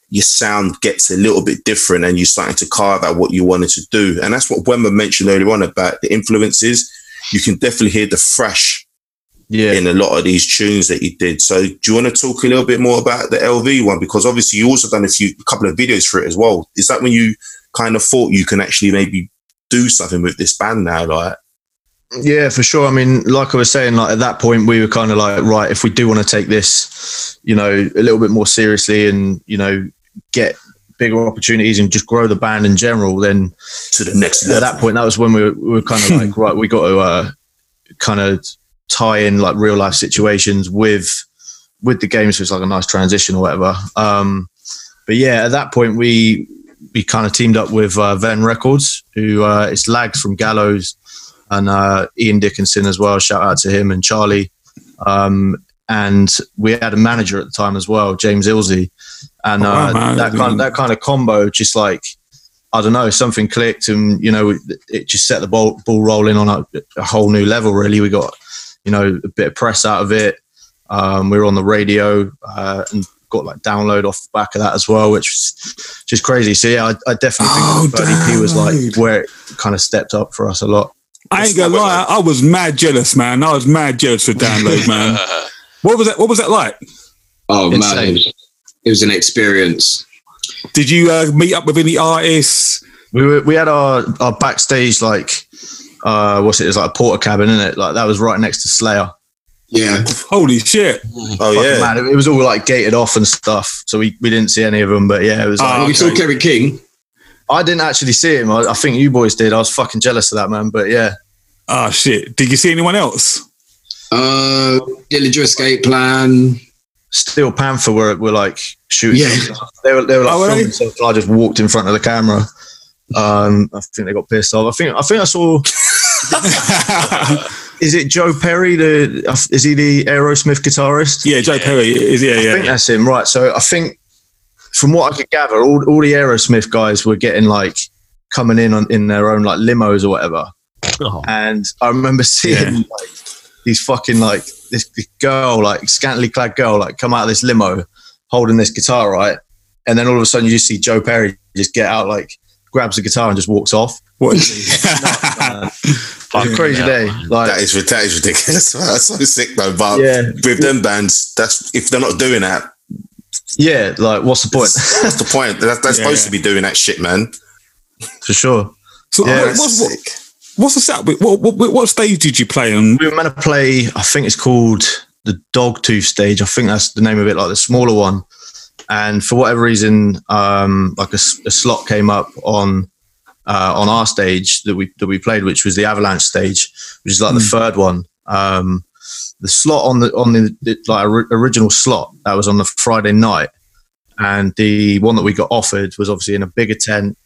your sound gets a little bit different and you're starting to carve out what you wanted to do. And that's what Wemba mentioned earlier on about the influences. You can definitely hear the fresh yeah in a lot of these tunes that you did. So do you want to talk a little bit more about the LV one? Because obviously you also done a few a couple of videos for it as well. Is that when you kind of thought you can actually maybe do something with this band now? Like Yeah, for sure. I mean, like I was saying, like at that point, we were kind of like, right, if we do want to take this, you know, a little bit more seriously and, you know, get bigger opportunities and just grow the band in general, then to the next at level. that point, that was when we were, we were kind of like, right, we got to uh, kind of tie in like real life situations with with the game, so it's like a nice transition or whatever. Um, but yeah, at that point, we we kind of teamed up with uh, Venn Records, who uh, it's Lags from Gallows and uh, Ian Dickinson as well. Shout out to him and Charlie. Um, and we had a manager at the time as well, James Ilsey, and Oh, uh, wow. that kind that kind of combo, just like I don't know, something clicked, and you know, it- it just set the ball ball rolling on a, a whole new level. Really, we got you know a bit of press out of it. Um, we were on the radio uh, and got like download off the back of that as well, which was just crazy. So yeah, I, I definitely Oh, think the third EP was like where it kind of stepped up for us a lot. I ain't gonna lie, I was mad jealous, man. I was mad jealous for download, man. What was that? What was that like? Oh man, it was, it was an experience. Did you uh, meet up with any artists? We were, we had our, our backstage like uh, what's it? It was like a porter cabin, in it? Like that was right next to Slayer. Yeah, Holy shit! Oh Fucking yeah, mad. It, it was all like gated off and stuff, so we, we didn't see any of them. But yeah, it was. Like, Oh, we saw okay. Kerry King. I didn't actually see him. I, I think you boys did. I was fucking jealous of that man. But yeah, Oh shit! Did you see anyone else? Uh, Dillinger Escape Plan. Steel Panther were were like shooting. Yeah. They were they were like Oh, filming they? stuff. I just walked in front of the camera. Um, I think they got pissed off. I think I think I saw. is it Joe Perry? The is he the Aerosmith guitarist? Yeah, Joe Perry is yeah, I yeah. think that's him, right? So I think, from what I could gather, all, all the Aerosmith guys were getting like coming in on in their own like limos or whatever. Oh, And I remember seeing Yeah. like these fucking like this, this girl, like scantily clad girl, like come out of this limo holding this guitar, right? And then all of a sudden you just see Joe Perry just get out, like grabs the guitar and just walks off. What? Uh, it's crazy hell, day. Like That is that is ridiculous. That's so sick though. But Yeah. with them bands, that's if they're not doing that, yeah, like what's the point? what's the point? That, they're Yeah, supposed yeah. to be doing that shit, man. For sure. So Yeah, what, That's what's, what, sick. What's the setup? What, what, what stage did you play on? We were meant to play. I think it's called the Dogtooth stage. I think that's the name of it, like the smaller one. And for whatever reason, um, like a, a slot came up on uh, on our stage that we that we played, which was the Avalanche stage, which is like the third one. Um, the slot on the on the, the like ori- original slot that was on the Friday night, and the one that we got offered was obviously in a bigger tent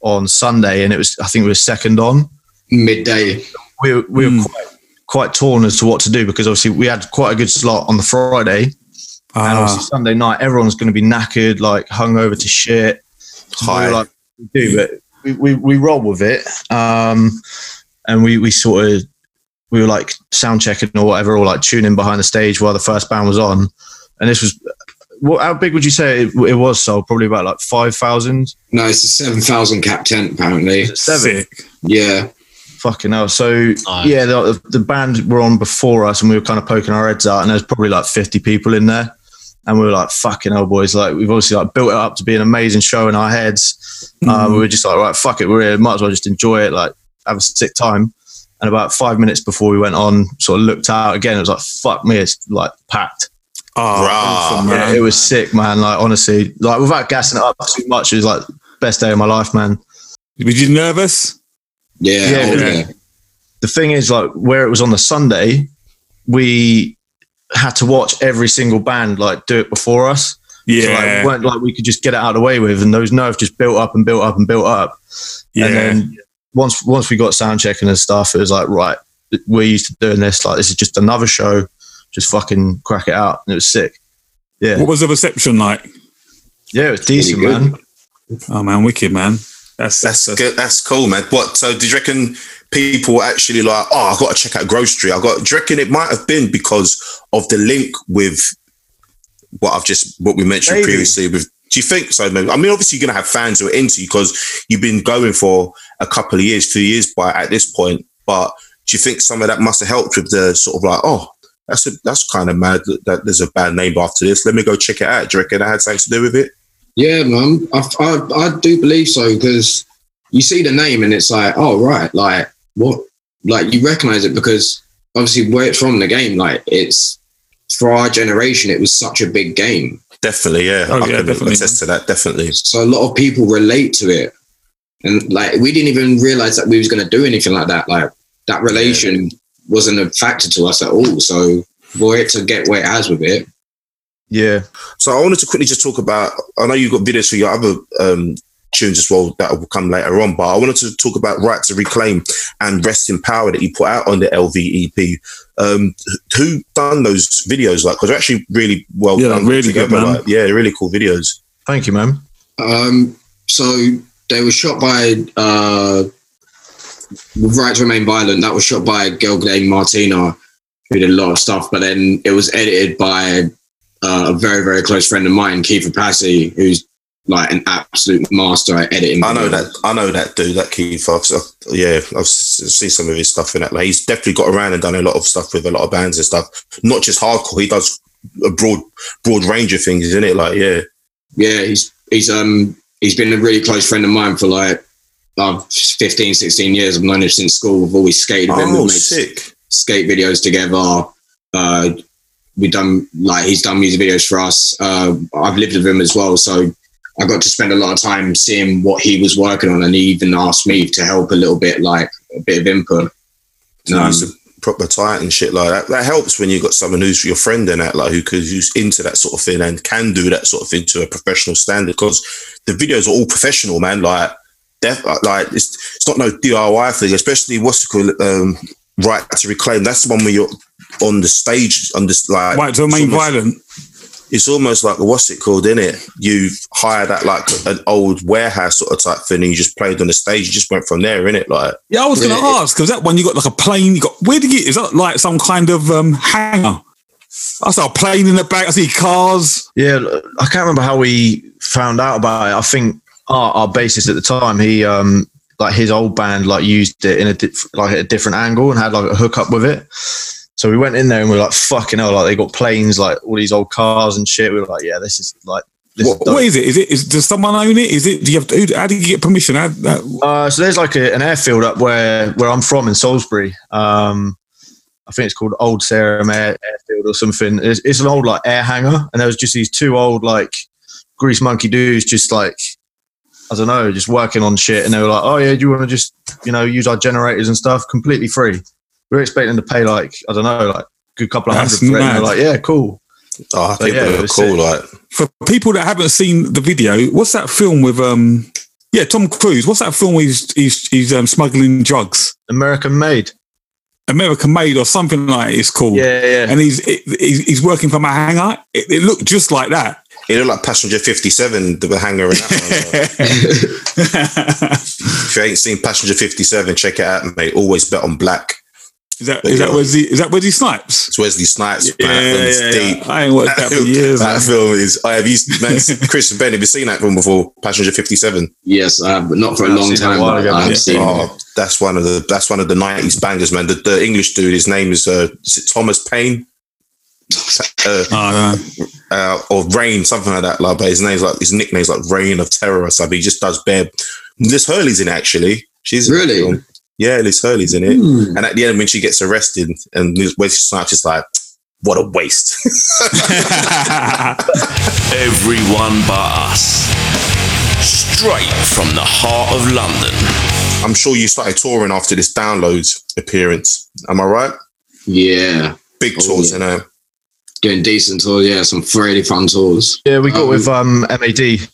on Sunday, and it was I think it was second on Midday. we were, we were Mm. quite, quite torn as to what to do because obviously we had quite a good slot on the Friday and Ah, obviously Sunday night everyone's going to be knackered, like hungover to shit. So we High. were like, we do, but we, we, we roll with it. Um, and we, we sort of, we were like sound checking or whatever, or like tuning behind the stage while the first band was on. And this was, what, how big would you say it, it was? So probably about like 5,000? No, it's a 7,000 cap tent, apparently. Seven? Yeah. Fucking hell. So Nice. yeah, the, the band were on before us, and we were kind of poking our heads out, and there's probably like 50 people in there, and we were like, "Fucking hell, boys!" Like we've obviously like built it up to be an amazing show in our heads. Um, we were just like, "Right, fuck it, we're here. Might as well just enjoy it, like have a sick time." And about five minutes before we went on, sort of looked out again. It was like, "Fuck me!" It's like packed. Oh, Rah. Yeah, it was sick, man. Like honestly, like without gassing it up too much, it was like best day of my life, man. Were you nervous? Yeah. Yeah, oh, yeah. yeah. the thing is like where it was on the sunday we had to watch every single band like do it before us so, like, Yeah, it weren't like we could just get it out of the way with and those nerves just built up and built up and built up yeah. and then once once we got sound checking and stuff it was like right we're used to doing this like this is just another show just fucking crack it out and it was sick yeah what was the reception like? yeah it was decent man Oh man, wicked man. That's That's that's, good. That's cool, man. What? So, did you reckon people were actually like, "Oh, I got to check out Street"? I got. Do you reckon it might have been because of the link with what I've just what we mentioned Maybe. previously? With do you think so? Maybe. I mean, obviously, you're gonna have fans who are into you because you've been going for a couple of years, few years by at this point. But do you think some of that must have helped with the sort of like, oh, that's a, that's kind of mad that, that there's a bad name after this. Let me go check it out. Do you reckon that had something to do with it? Yeah, man. I, I, I do believe so because you see the name and it's like, oh, right. Like, what? Like, you recognize it because obviously where it's from the game, like, it's for our generation, it was such a big game. Definitely, yeah. Oh, I yeah, can definitely. attest to that. Definitely. So a lot of people relate to it. And like, we didn't even realize that we was going to do anything like that. Like, that relation wasn't a factor to us at all. So for it to get where it has with it, yeah So I wanted to quickly just talk about. I know you've got videos for your other um, tunes as well that will come later on, but I wanted to talk about "Right to Reclaim" and "Rest in Power" that you put out on the LVEP. Um, who done those videos? Like, because they're actually really well Yeah, done. really good, man. Like, yeah, really cool videos. thank you man Um, so they were shot by uh, Right to Remain Violent. That was shot by a girl named Martina, who did a lot of stuff. But then it was edited by uh, a very very close friend of mine, Keith Passy, who's like an absolute master at editing. I know videos. that. I know that dude. That Keith. I've, I've- yeah, I've seen some of his stuff in that. Like, he's definitely got around and done a lot of stuff with a lot of bands and stuff. Not just hardcore. He does a broad, broad range of things, isn't it? Like, yeah, yeah, he's he's um he's been a really close friend of mine for like uh, 15, 16 years. I've known him since school. We've always skated with him. oh, We've made sick. skate videos together. Uh, we done like he's done music videos for us. Uh, I've lived with him as well, so I got to spend a lot of time seeing what he was working on, and he even asked me to help a little bit, like a bit of input. So Um, a proper tight and shit like that. That helps when you've got someone who's your friend and that, like who could who's into that sort of thing and can do that sort of thing to a professional standard. Because the videos are all professional, man. Like, def, like it's it's not no DIY thing. Especially what's it called? Um, right to reclaim. That's the one where you're on the stage, on this like Right to remain it's almost- violent. It's almost like what's it called, in it? You hired at like an old warehouse sort of type thing, and you just played on the stage. You just went from there, in it? Like Yeah, I was going to ask because that one you got like a plane. You got where did you get? Is that like some kind of um, hangar? I saw a plane in the back. I see cars. Yeah, I can't remember how we found out about it. I think our, our bassist at the time, he um like his old band like used it in a di- like a different angle and had like a hookup with it. So we went in there and we are like, fucking hell, like they got planes, like all these old cars and shit. We were like, yeah, this is like this is What, is it? Is it? Is does someone own it? Is it? Do you have to? How do you get permission? How, that, Uh, so there's like a, an airfield up where where I'm from in Salisbury. Um, I think it's called Old Sarum Air, Airfield or something. It's, it's an old like air hangar, and there was just these two old like grease monkey dudes, just like I don't know, just working on shit. And they were like, "Oh yeah, do you want to just you know use our generators and stuff completely free?" We were expecting to pay like I don't know, like a good couple of That's hundred for it. And they mad. were like, "Yeah, cool." oh, I think yeah, they were cool. sick. Like for people that haven't seen the video, what's that film with? Um, yeah, Tom Cruise. What's that film? Where he's he's, he's um, smuggling drugs. American made. American Made or something like it's called. Yeah, yeah. And he's he's, he's working from a hangar. It, it looked just like that. it looked like Passenger Fifty Seven, the hangar in that one. like. if you ain't seen Passenger Fifty Seven, check it out, mate. Always bet on black. Is that is that Wesley is that Wesley Snipes? It's Wesley Snipes. Yeah, man. That yeah, deep. yeah. I ain't watched that for years. That man. film is. I have you, man, Chris and Ben. Have you seen that film before? Passenger Fifty Seven. Yes, I have, but not for a I've long seen a time. while but I've yeah. seen. Oh, that's one of the that's one of the nineties bangers, man. The, the English dude, his name is uh, is it Thomas Paine? Uh, Oh, no. uh, or Rain, something like that. Like, but his name's like his nickname's like Rain of Terror or something. He just does bare. Liz Hurley's in it actually. She's Really? Film. Yeah, Liz Hurley's in it. Hmm. And at the end, when she gets arrested, and Liz- Wesley Snipes is like, "What a waste." Everyone but us. Straight from the heart of London. I'm sure you started touring after this downloads appearance. Am I right? Yeah, Big Oh, tours, yeah. you know. doing decent tours. Yeah, some really fun tours. Yeah, we got Um, with um, MAD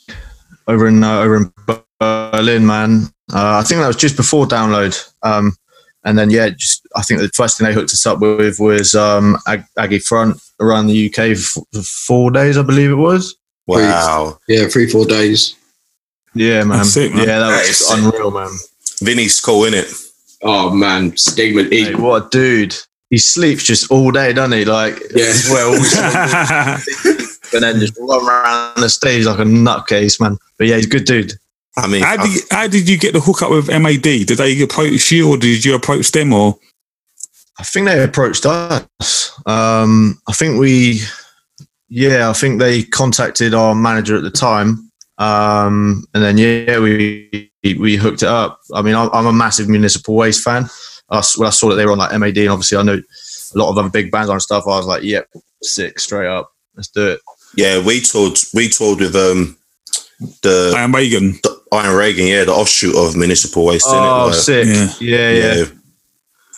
over in uh, over in Berlin, man. Uh, I think that was just before download. Um, and then yeah, just I think the first thing they hooked us up with was um, Ag- Aggie Front around the UK for for four days, I believe it was. Wow. Yeah, three four days. Yeah, man. Sick, man. Yeah, that That was is sick. unreal, man. Vinny's cool, innit? Oh man, stigma. He, what a dude. He sleeps just all day, doesn't he? Like, Yeah. well, and then just run around the stage like a nutcase, man. But yeah, he's a good dude. I mean, how, did you, how did you get the hookup with MAD? Did they approach you or did you approach them or? I think they approached us. Um, I think we, yeah, I think they contacted our manager at the time, um, and then yeah, we we hooked it up. I mean, I'm, I'm a massive Municipal Waste fan. I, s- when I saw that they were on like MAD, and obviously I know a lot of other big bands on stuff. I was like, yep, sick, straight up, let's do it. yeah, we toured. We toured with um the, Iron Reagan. the Iron Reagan, yeah, the offshoot of Municipal Waste. Oh, innit? Like, Yeah. sick, yeah, yeah. yeah.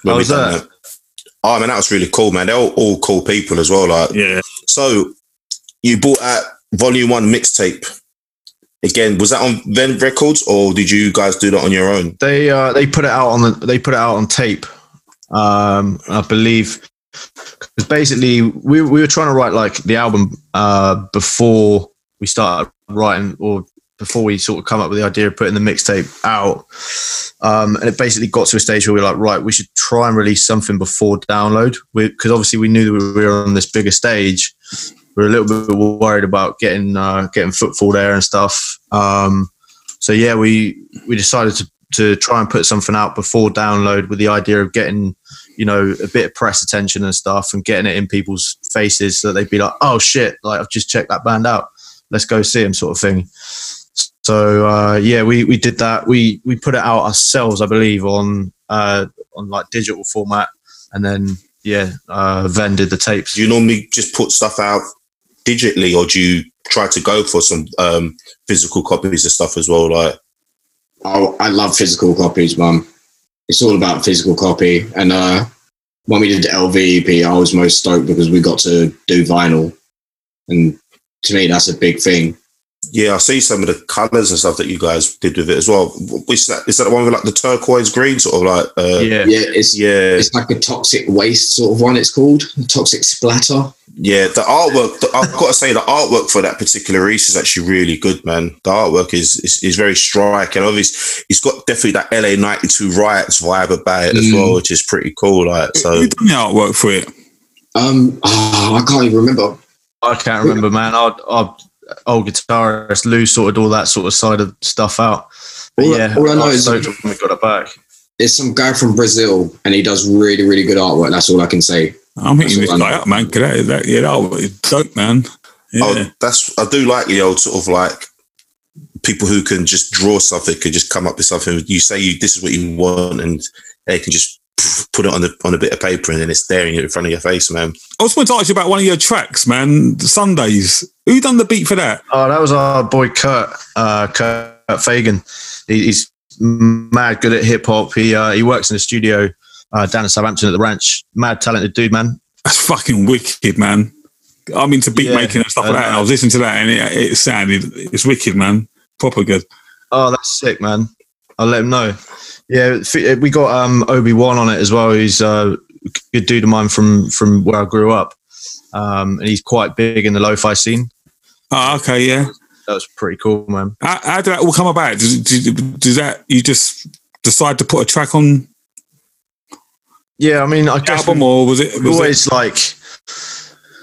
When How was done that? Oh man, that was really cool, man. They're all, all cool people as well. Like, Yeah. so you bought out Volume One mixtape. Again, was that on Venn Records or did you guys do that on your own? They uh, they put it out on the they put it out on tape. Um, I believe because basically we we were trying to write like the album uh, before we started writing or before we sort of come up with the idea of putting the mixtape out. Um, and it basically got to a stage where we were like, right, we should try and release something before download because obviously we knew that we were on this bigger stage. We are a little bit worried about getting uh, getting footfall there and stuff. Um, so yeah, we we decided to to try and put something out before download with the idea of getting you know a bit of press attention and stuff and getting it in people's faces so that they'd be like, oh shit, like I've just checked that band out, let's go see them, sort of thing. So uh, yeah, we we did that. We we put it out ourselves, I believe, on uh, on like digital format, and then yeah, uh, Venn did the tapes. Do you normally just put stuff out digitally or do you try to go for some um, physical copies of stuff as well? Like, Oh, I love physical copies, mum. It's all about physical copy. And uh, when we did the LV I was most stoked because we got to do vinyl, and to me, that's a big thing. Yeah, I see some of the colours and stuff that you guys did with it as well. Which is that? Is that the one with like the turquoise green, sort of like? Uh, yeah, Yeah, it's yeah, it's like a toxic waste sort of one. It's called toxic splatter. yeah. The artwork, the, I've got to say, the artwork for that particular Reese is actually really good, man. The artwork is is, is very striking. Obviously, it's got definitely that LA '92 riots vibe about it as Mm. well, which is pretty cool. Like, so Who done the artwork for it? Um, oh, I can't even remember. I can't remember, man. Our, our old guitarist Lou sorted all that sort of side of stuff out. But All yeah, all I know was is- stoked when we got it back. It's some guy from Brazil, and he does really, really good artwork. That's all I can say. I'm hitting this That's all I guy up, man. 'cause That, that, yeah, that artwork dope, man. Oh, yeah. Oh, that's I do like the old sort of like people who can just draw something, could just come up with something. You say you this is what you want, and they can just put it on the on a bit of paper, and then it's there in front of your face, man. I was going to ask you about one of your tracks, man. Sundays. Who done the beat for that? Oh, that was our boy Kurt, uh, Kurt Fagan. He, he's mad good at hip hop. He uh, he works in the studio uh, down in Southampton at the ranch. Mad talented dude, man. That's fucking wicked, man. I'm into beat Yeah, making and stuff like that. And I was listening to that, and it, it sounded it's wicked, man. Proper good. Oh, that's sick, man. I'll let him know. Yeah, we got um, Obi Wan on it as well. He's uh, a good dude of mine from from where I grew up, um, and he's quite big in the lo-fi scene. Oh, okay, yeah. That was pretty cool, man. How, how did that all come about? Does, does, that you just decide to put a track on Yeah, I mean, I the guess album, we- or was it? Was it always like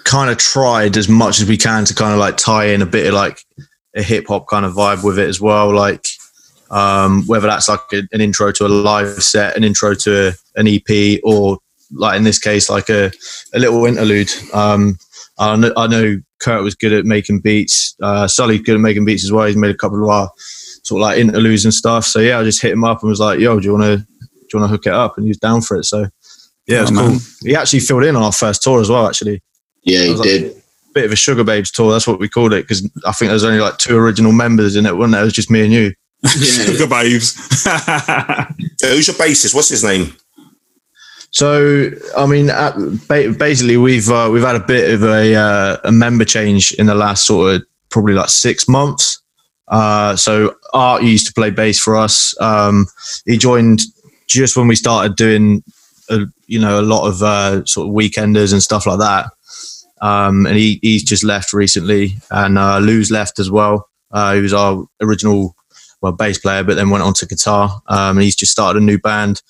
kind of tried as much as we can to kind of like tie in a bit of like a hip hop kind of vibe with it as well. Like um, whether that's like a, an intro to a live set, an intro to a, an EP, or like in this case, like a, a little interlude. Um, I know, I know Kurt was good at making beats. Uh, Sully's good at making beats as well. He's made a couple of our sort of like interludes and stuff. So yeah, I just hit him up and was like, "Yo, do you want to do you want to hook it up?" And he was down for it. So yeah, it was Oh, cool. man. He actually filled in on our first tour as well. Actually, Yeah, he was like- did. bit of a Sugababes tour. That's what we called it because I think there's only like two original members in it, wasn't there? It was just me and you. Yeah. Sugababes? Uh, who's your bassist? What's his name? So I mean, basically, we've uh, we've had a bit of a uh, a member change in the last sort of probably like six months. Uh, so Art used to play bass for us. Um, he joined just when we started doing, a, you know, a lot of uh, sort of weekenders and stuff like that. Um, and he he's just left recently, and uh, Lou's left as well. Uh, he was our original well bass player, but then went on to guitar. Um, and he's just started a new band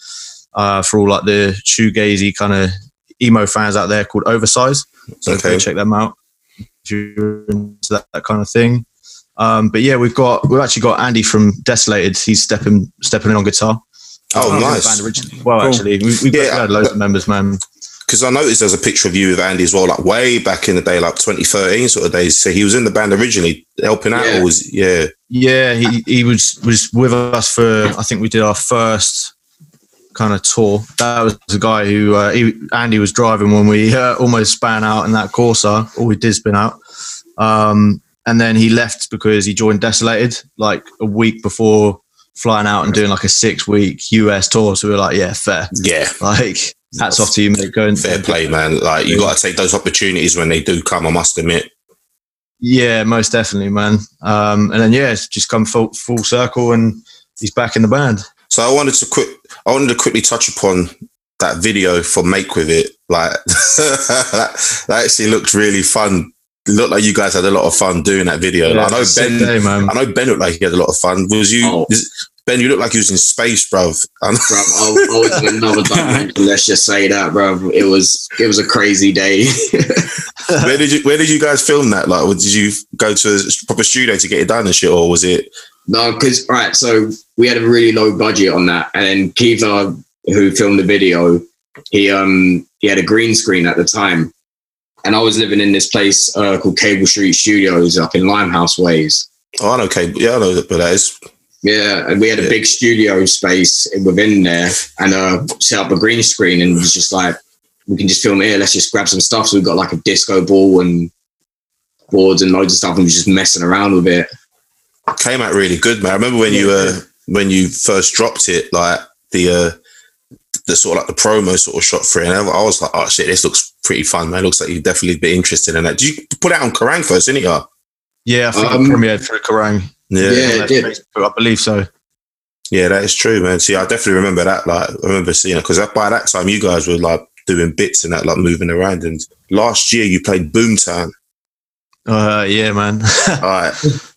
uh, for all like the shoegazy kind of emo fans out there called Oversize. So Okay. go check them out if you're into that, that kind of thing. Um, but yeah, we've got we've actually got Andy from Desolated. He's stepping stepping in on guitar. Oh, nice. Band originally. Well, Cool. actually, we, we've Yeah. had loads of members, man. Because I noticed there's a picture of you with Andy as well, like way back in the day, like 2013 sort of days. So he was in the band originally, helping out. Yeah. Or was yeah, Yeah, he, he was was with us for I think we did our first kind of tour. That was the guy who uh, he, Andy was driving when we uh, almost span out in that Corsa, or we did spin out. Um, and then he left because he joined Desolated like a week before flying out and doing like a six week US tour. So we were like, yeah, fair. yeah. Like hats off to you, mate. Going Fair play, man. Like you got to take those opportunities when they do come. I must admit. Yeah, most definitely, man. Um, and then yeah, it's just come full, full circle, and he's back in the band. So I wanted to quick. I wanted to quickly touch upon that video for Make with it. Like that, that actually looked really fun. It looked like you guys had a lot of fun doing that video. Yeah, Like, I know Ben. day, man. I know Ben looked like he had a lot of fun. Was you? Oh. is- Ben, you look like you was in space, bruv. And- Bruv, I, I was in another dimension. Let's just say that, bro. It was it was a crazy day. where did you Where did you guys film that? Like, did you go to a proper studio to get it done and shit, or was it? no, because right. so we had a really low budget on that, and then Kiva, who filmed the video, he um he had a green screen at the time, and I was living in this place uh, called Cable Street Studios up in Limehouse Ways. Oh, I know. Cable. yeah, I know that, but that is. Yeah, and we had a big studio space within there, and uh, set up a green screen, and it was just like we can just film here. Let's just grab some stuff. So we got like a disco ball and boards and loads of stuff, and we was just messing around with it. came out really good, man. I remember when you uh when you first dropped it, like the uh the sort of like the promo sort of shot for it, and I I was like, oh shit, this looks pretty fun, man. Looks like you'd definitely be interested in that. Did you put it out on Kerrang first, didn't you? Yeah, I think Um, it premiered through Kerrang. Yeah. Yeah, it did. Facebook, I believe so. Yeah, that is true, man. See, I definitely remember that. Like, I remember seeing it because by that time you guys were like doing bits and that, like moving around. And last year you played Boomtown. Uh, yeah, man. All right.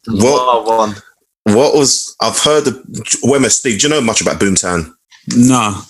what one? what was I've heard of Wemmer Steve? Do you know much about Boomtown? No.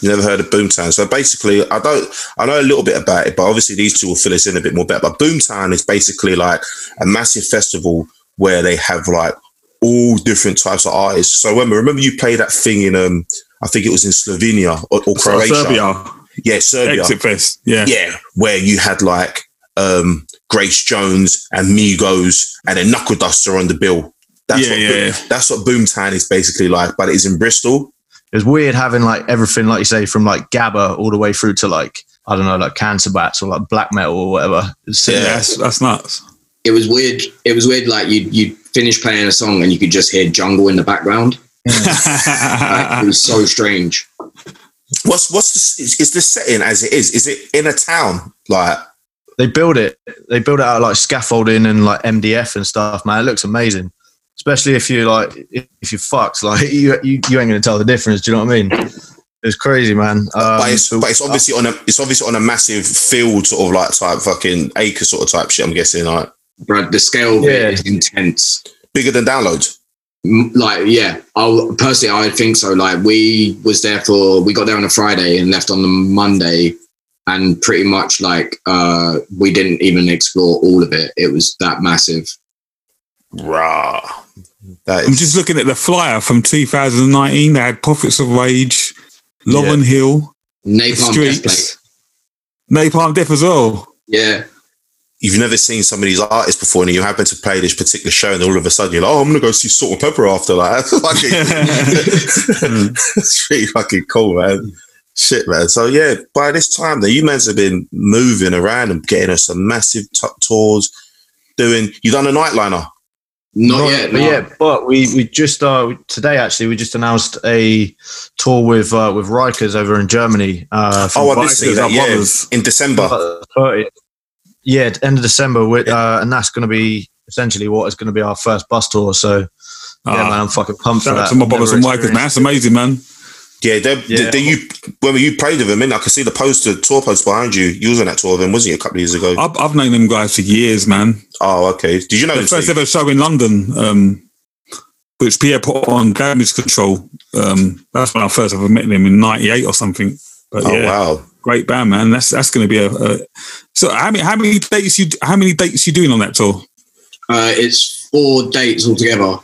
You never heard of Boomtown. So basically, I don't. I know a little bit about it, but obviously these two will fill us in a bit more better. But Boomtown is basically like a massive festival where they have like all different types of artists. So when remember you played that thing in um, I think it was in Slovenia or, or Croatia. Serbia. Yeah, Serbia. Exit Fest. Yeah. Yeah, where you had like um Grace Jones and Migos and then Knuckle Duster on the bill. That's Yeah, what yeah, Boom- yeah. that's what Boomtown is basically like, but it is in Bristol. It's weird having like everything, like you say, from like Gabba all the way through to like I don't know, like Cancer Bats or like black metal or whatever. It's Yeah. That's, that's nuts. It was weird. It was weird. Like you you finish playing a song and you could just hear jungle in the background. Like, it was so strange. What's what's the, is, is the setting as it is? Is it in a town? Like they build it. They build it out of, like scaffolding and like MDF and stuff. Man, it looks amazing. Especially if you like if you fucked, like you you, you ain't gonna tell the difference. Do you know what I mean? It's crazy, man. Um, but it's but it's obviously on a it's obviously on a massive field sort of like type fucking acre sort of type shit. I'm guessing like Bro, the scale of Yeah. it is intense. bigger than download. M- Like, yeah, I personally, I think so. Like, we was there for, we got there on a Friday and left on the Monday, and pretty much like uh we didn't even explore all of it. It was that massive. Rah. That I'm just looking at the flyer from 2019. They had Prophets of Rage, Lauryn Hill, Napalm Death Play. Streets, Napalm Death as well. Yeah, you've never seen some of these artists before, and you happen to play this particular show, and all of a sudden you're like, "Oh, I'm gonna go see Salt-N-Pepa after that." fucking, it's pretty fucking cool, man. Shit, man. So yeah, by this time, though, you men have been moving around and getting us some massive t- tours. Doing you've done a nightliner? not, Not- yet. but no. yeah, but we we just uh today actually we just announced a tour with uh with Rykers over in Germany. Uh, from Oh, I did Vikings, see that. Yeah, brothers. in December. Uh, 30 yeah, end of December, with, uh, and that's going to be essentially what is going to be our first bus tour. So, yeah, Ah, man, I'm fucking pumped for Shout out that. to my brothers and Rykers, man. That's amazing, man. Yeah, they Yeah. they you when you played with them, and I could see the poster tour post behind you. You was on that tour with them, wasn't you, a couple of years ago? I've, I've known them guys for years, man. Oh, okay. Did you know The first Steve? ever show in London, um, which Pierre put on Damage Control. Um, that's when I first ever met them in '98 or something. But Oh yeah, wow. Great band, man. That's that's going to be a, a. So how many how many dates you how many dates you doing on that tour? Uh, it's four dates altogether.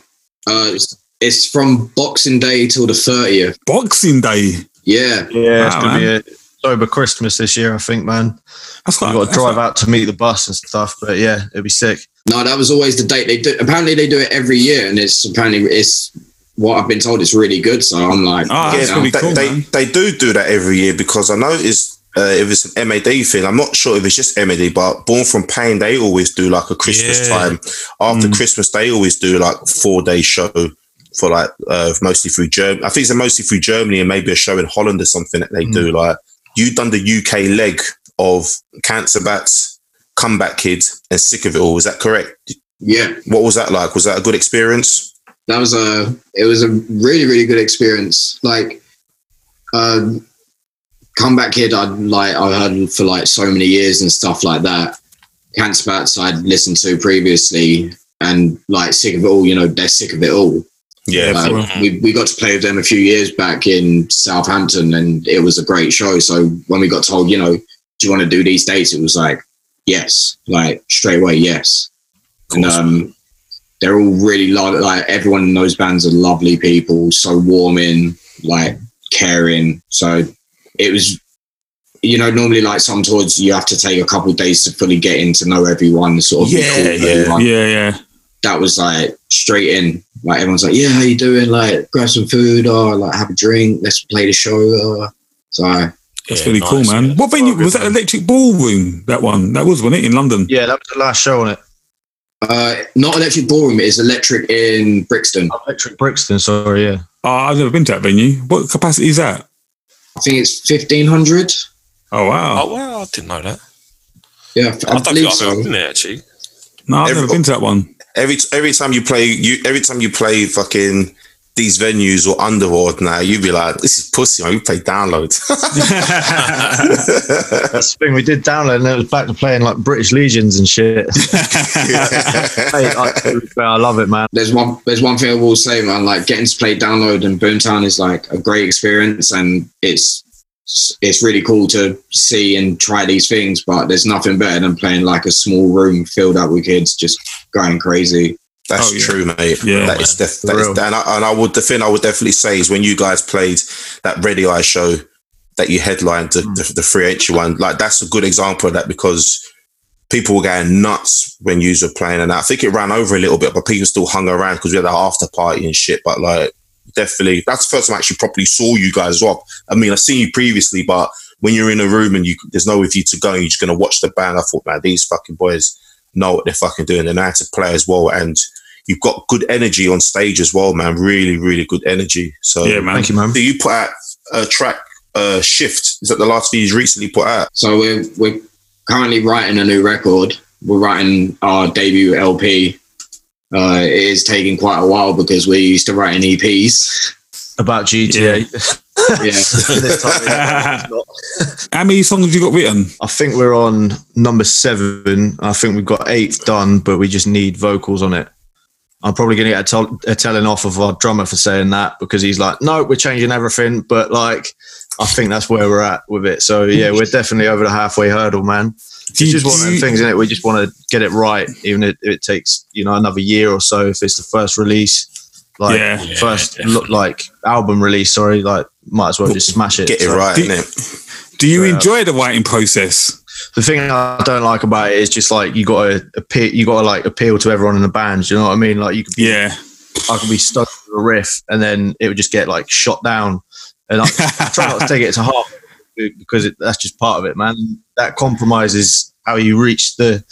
Uh, it's, it's from Boxing Day till the thirtieth. Boxing Day. Yeah, Yeah, Wow, going to be a sober Christmas this year, I think, man. That's We've like, got to drive like- out to meet the bus and stuff. But yeah, it'd be sick. no, that was always the date they do. Apparently, they do it every year, and it's apparently it's what I've been told. It's really good. So I'm like, oh, that's yeah, really they, cool, they, they do do that every year because I noticed uh, if it's an MAD thing, I'm not sure if it's just MAD, but Born from Pain, they always do like a Christmas Yeah. time. After Mm. Christmas, they always do like a four day show for like uh, mostly through Germany. I think it's mostly through Germany and maybe a show in Holland or something that they do. Like you done the UK leg of Cancer Bats, Comeback Kid, and Sick of It All. Is that correct? yeah. What was that like? Was that a good experience? That was a it was a really really good experience. Like um comeback kid i'd like i heard for like so many years and stuff like that. Cancer bats i'd listened to previously and like sick of it all you know they're sick of it all. Yeah. Uh, we, we got to play with them a few years back in southampton and it was a great show. So when we got told you know do you want to do these dates? It was like yes like straight away yes. And um they're all really lo- like everyone in those bands are lovely people, so warming, like caring. So it was, you know, normally like some tours you have to take a couple of days to fully get in to know everyone, sort of. Yeah, yeah. everyone. Yeah, yeah. That was like straight in. Like everyone's like, yeah, how you doing? Like grab some food or like have a drink. Let's play the show. Or, so That's Yeah, really cool, man. yeah. What venue Well, was that? man. Electric Ballroom. That one. That was wasn't it in London. Yeah, that was the last show on it. Uh, not electric ballroom. It's electric in Brixton. Electric Brixton, sorry, yeah. Oh, I've never been to that venue. What capacity is that? I think it's fifteen hundred. Oh wow. Oh wow, I didn't know that. Yeah, I, I, don't believe think I've so. been there actually. No, I've Every- never been to that one. every every time you play you every time you play fucking these venues or underworld now, you'd be like, this is pussy, man. We play download. That's the thing. We did download, and it was back to playing like British Legions and shit. Hey, I, to be fair, I love it, man. there's one there's one thing I will say, man. Like getting to play download in Boomtown is like a great experience, and it's it's really cool to see and try these things. But there's nothing better than playing like a small room filled up with kids just going crazy. That's Oh, yeah. true, mate. Yeah, that is def- that For is, and, I, and I would the thing I would definitely say is when you guys played that Ready Eye show that you headlined the, Mm. the, the free entry one, like that's a good example of that because people were going nuts when you were playing, and I think it ran over a little bit, but people still hung around because we had that after party and shit. But like, definitely, that's the first time I actually properly saw you guys as well. I mean, I've seen you previously, but when you're in a room and you there's nowhere for you to go, and you're just gonna watch the band. I thought, man, these fucking boys know what they're fucking doing. They know how to play as well, and you've got good energy on stage as well, man. Really, really good energy. So, Yeah, man. Thank you, man. Do you put out a track? Uh, shift is that the last thing you've recently put out? So we're we're currently writing a new record. We're writing our debut LP. Uh, it is taking quite a while because we're used to writing E EPs. About GTA. Yeah. This time, yeah, it's not. How many songs have you got written? I think we're on number seven. I think we've got eight done, but we just need vocals on it. I'm probably going to get a, tell- a telling off of our drummer for saying that because he's like, no, we're changing everything. But like, I think that's where we're at with it. So yeah, we're definitely over the halfway hurdle, man. Do It's just one of do them things, isn't it? We just want to get it right, even if it takes you know another year or so. If it's the first release, like Yeah. Yeah, first definitely. look like album release. Sorry, like might as well just smash it. Get it So- right, Do- innit? Do you Yeah. enjoy the writing process? the thing I don't like about it is just like you got to appeal, you got to like appeal to everyone in the band. You know what I mean? Like you could be, Yeah. I could be stuck with a riff, and then it would just get like shot down. And I, I try not to take it to heart because it, that's just part of it, man. That compromises how you reach the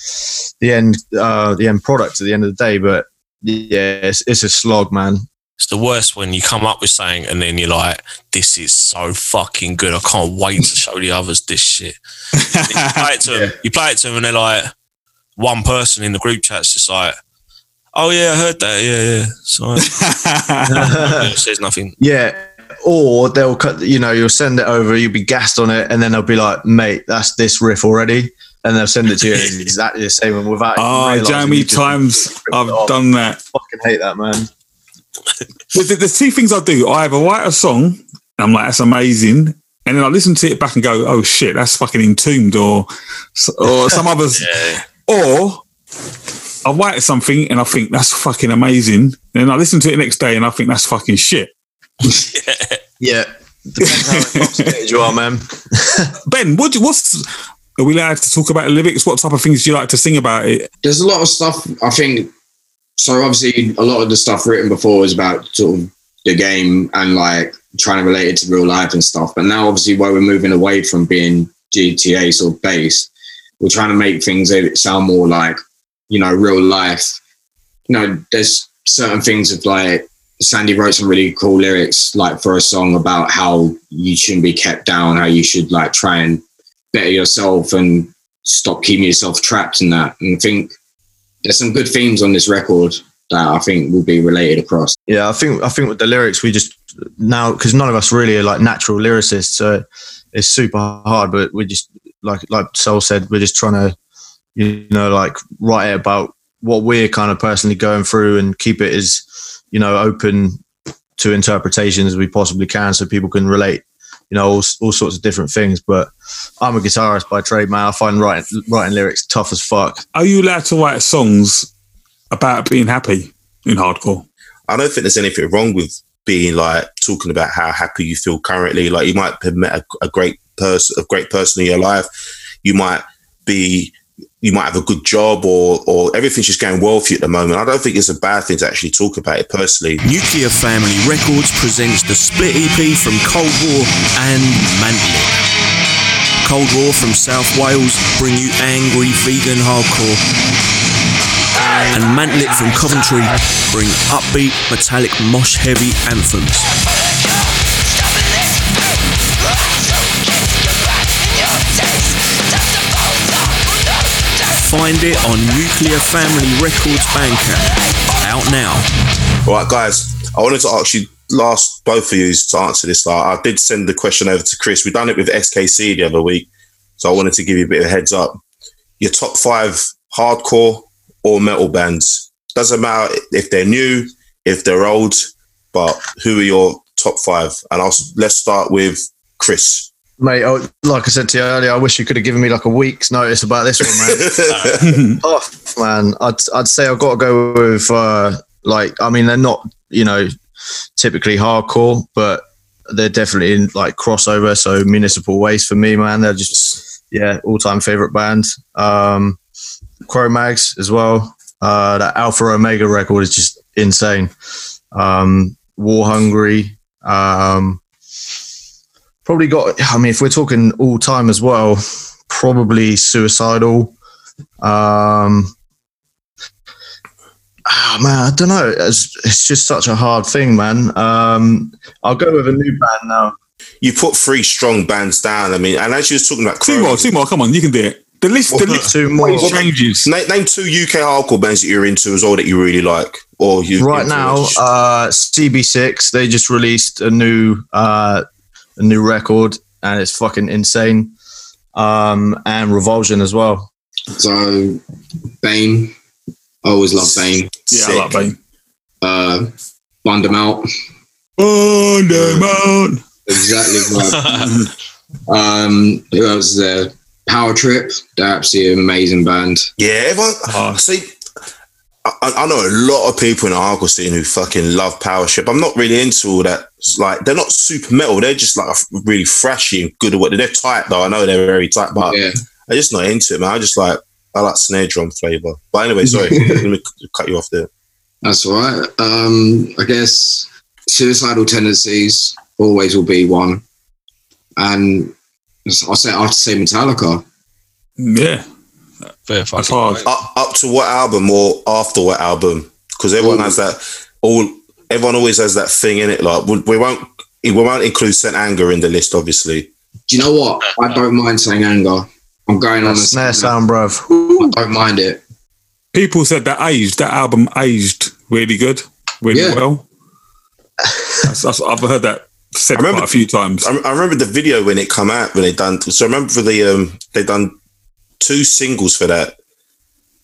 the end uh, the end product at the end of the day. But yeah, it's, it's a slog, man. It's the worst when you come up with something and then you're like, this is so fucking good. I can't wait to show the others this shit. You play it to them, you play it to them and they're like, one person in the group chat's just like, oh yeah, I heard that. Yeah, yeah. So says nothing. Yeah. Or they'll cut, you know, you'll send it over, you'll be gassed on it, and then they'll be like, mate, that's this riff already. And they'll send it to you and it's exactly the same and without Oh, ah, realising Jamie, times I've done that. fucking hate that, man. There's, two things I do. I either write a song, and I'm like, that's amazing. And then I listen to it back and go, oh shit, that's fucking Entombed, or or some others. Yeah. Or I write something and I think that's fucking amazing. And then I listen to it the next day and I think that's fucking shit. Yeah. Depends how you are, man. Ben, what what's are we allowed to talk about lyrics? What type of things do you like to sing about it? There's a lot of stuff. I think. So obviously, a lot of the stuff written before was about sort of the game and like trying to relate it to real life and stuff. But now, obviously, where we're moving away from being GTA sort of based, we're trying to make things sound more like you know real life. You know, there's certain things of like Sandy wrote some really cool lyrics like for a song about how you shouldn't be kept down, how you should like try and better yourself and stop keeping yourself trapped in that. And I think there's some good themes on this record that I think will be related across. Yeah, I think I think with the lyrics we just now because none of us really are like natural lyricists, so it's super hard. But we just like like Soul said, we're just trying to you know like write it about what we're kind of personally going through and keep it as you know open to interpretation as we possibly can, so people can relate. You know, all, all sorts of different things. But I'm a guitarist by trade, man. I find writing writing lyrics tough as fuck. Are you allowed to write songs about being happy in hardcore? I don't think there's anything wrong with being like talking about how happy you feel currently. Like you might have met a, a great person, a great person in your life. You might be, you might have a good job, or or everything's just going well for you at the moment. I don't think it's a bad thing to actually talk about it personally. Nuclear Family Records presents the split EP from Cold War and Mantlet. Cold War from South Wales bring you angry vegan hardcore. And Mantlet from Coventry bring upbeat, metallic, mosh heavy anthems. Find it on Nuclear Family Records Bandcamp. Out now. All right, guys. I wanted to ask you last both of you to answer this. Like, I did send the question over to Chris. We done it with SKC the other week, so I wanted to give you a bit of a heads up. Your top five hardcore or metal bands doesn't matter if they're new, if they're old, but who are your top five? And I'll let's start with Chris. Mate, oh, like I said to you earlier, I wish you could have given me like a week's notice about this one, man. Tough, man. I'd I'd say I've got to go with uh, like I mean they're not you know typically hardcore, but they're definitely in like crossover. So Municipal Waste for me, man, they're just yeah all time favorite band. Um, Cro-Mags as well. Uh, that Alpha Omega record is just insane. Um, War Hungry. Um, probably got. I mean, if we're talking all time as well, probably Suicidal. Um, ah, man, I don't know. It's, it's just such a hard thing, man. Um, I'll go with a new band now. You put three strong bands down. I mean, and as you was talking about, Two more, two more. Come on, you can do it. The list, the list two more. always changes. name, name two UK hardcore bands that you're into as well that you really like, or you right now uh cb6 they just released a new uh a new record and it's fucking insane um and revulsion as well So, Bane. I always love Bane. Yeah, I like Bane. Uh, them out. On the mountain. Exactly right. um, who else is there? Power Trip. They're absolutely an amazing band. Yeah, everyone. Oh. See, I, I know a lot of people in the hardcore scene who fucking love Power Trip. I'm not really into all that. It's like they're not super metal. They're just like really thrashy and good at what they're tight though. I know they're very tight, but Yeah. I'm just not into it, man. I just like I like snare drum flavor. But anyway, sorry, let me cut you off there. That's all right. Um, I guess Suicidal Tendencies always will be one, and I say I have to say Metallica. Yeah, Fair that's fucking hard. Up, up to what album or after what album? Because everyone Ooh. has that. All everyone always has that thing in it. Like we, we won't we won't include Saint Anger in the list, obviously. Do you know what? I don't mind saying anger. I'm going on a snare sound bruv I don't mind it. People said that aged. That album aged really good, really Yeah. well. That's, that's, I've heard that said I remember- quite a few times. I, I remember the video when it come out when they done. So I remember for the um they done two singles for that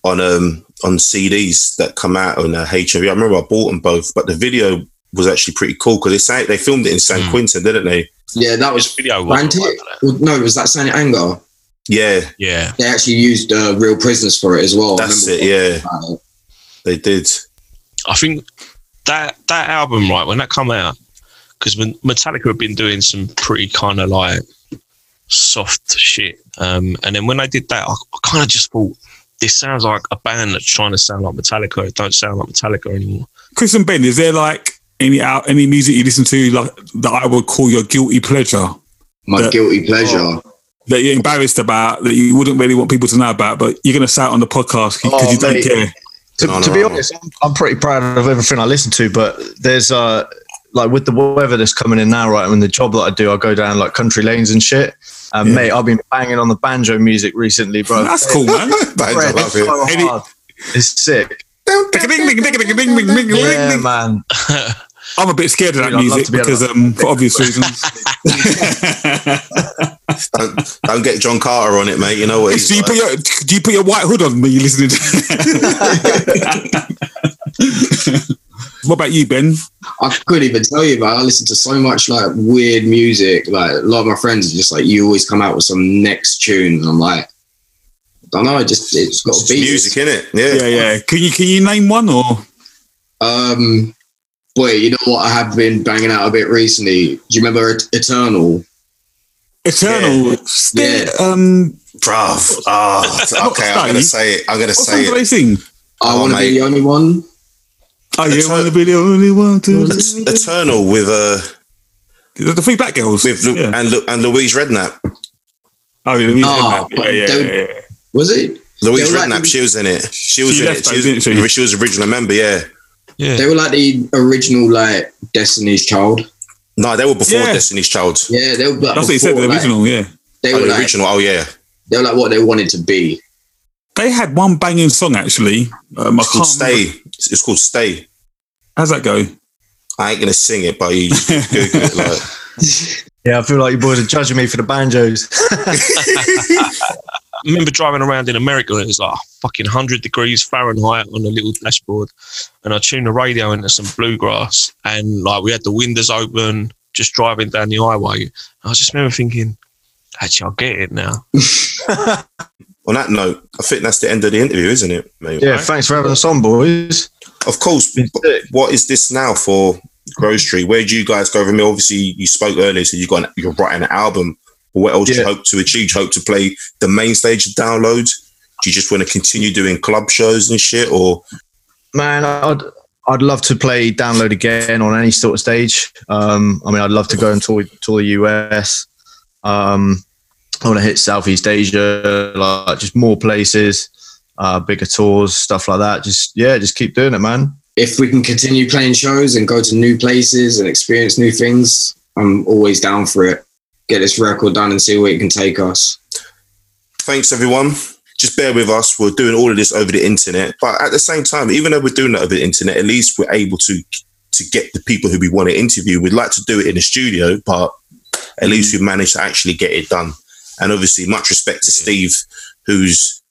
on um on CDs that come out on uh, HMV. I remember I bought them both, but the video was actually pretty cool because they sang, they filmed it in San Hmm. Quentin, didn't they? Yeah, that was video was Frantic. alright for that. Well, no, was that Saint Anger? Yeah, Yeah, They actually used uh, real prisoners for it as well. That's it. Yeah, about it. they did. I think that that album, right, when that come out, because Metallica had been doing some pretty kind of like soft shit, um, and then when I did that, I, I kind of just thought this sounds like a band that's trying to sound like Metallica. It don't sound like Metallica anymore. Chris and Ben, is there like any out any music you listen to like that I would call your guilty pleasure My Yeah. guilty pleasure. that you're embarrassed about that you wouldn't really want people to know about, but you're gonna say it on the podcast because Oh, you don't care. to, No, to be no. honest I'm, I'm pretty proud of everything i listen to but there's uh like with the weather that's coming in now right I mean the job that i do i go down like country lanes and shit and Yeah. mate i've been banging on the banjo music recently bro That's cool, man. Bands, I Fred, love it's it. so Any- hard. it's sick Yeah, yeah man I'm a bit scared of that Dude, I'd music to be able because, um, for obvious reasons. Don't, don't get John Carter on it, mate. You know what he's do you like. put your do you put your white hood on when you're listening? To- what about you, Ben? I couldn't even tell you, but I listen to so much like weird music. Like a lot of my friends are just like, you always come out with some next tune. And I'm like, I don't know, it just it's got It's to be music, in it? Yeah. Yeah, yeah. Can you can you name one or? Um, boy, you know what I have been banging out a bit recently. Do you remember Et- Eternal? Eternal. Still, Yeah. Um, Bruv. Oh, okay, I'm going to say it. I'm going to what say song do it. I Oh, want to be the only one. Oh, you Eternal- want to be the only one to. Eternal with uh The, the three black girls. with Lu- yeah. and Lu- and Louise Redknapp. Oh, yeah, the Oh, yeah, yeah, yeah, yeah. Was it? Louise They were like Redknapp, the- she was in it. She was She in left it. though, She was, didn't she? she was original member. Yeah. Yeah, They were like the original like Destiny's Child. No, they were before Yeah. Destiny's Child. Yeah, they were. Like, That's what you said. before, The like, original, yeah. they Oh, were the like original. Oh yeah. they were like what they wanted to be. they had one banging song actually. Um, I It's called can't remember- Stay. It's called Stay. How's that go? I ain't gonna sing it, but you just Google it. Like, Yeah, I feel like you boys are judging me for the banjos. I remember driving around in America and it was like fucking 100 degrees Fahrenheit on the little dashboard. And I tuned the radio into some bluegrass and like we had the windows open, just driving down the highway. I just remember thinking, actually, I'll get it now. on that note, I think that's the end of the interview, isn't it, mate? yeah, thanks for having us on, boys. Of course. Been but sick. What is this now for Grove Street? Where do you guys go from here? Obviously, you spoke earlier, so you got an, you're writing an album. But what else do you hope to achieve? Do you hope to play the main stage of downloads? Do you just want to continue doing club shows and shit, or Man, I'd I'd love to play download again on any sort of stage. Um, I mean, I'd love to go and tour tour the US. Um, I want to hit Southeast Asia, like just more places, uh, bigger tours, stuff like that. Just yeah, just keep doing it, man. if we can continue playing shows and go to new places and experience new things, I'm always down for it. Get this record done and see where it can take us. thanks everyone. Just bear with us. We're doing all of this over the internet, but at the same time, even though we're doing it over the internet, at least we're able to to get the people who we want to interview. We'd like to do it in the studio, but at least we managed to actually get it done. And obviously, much respect to Steve, who's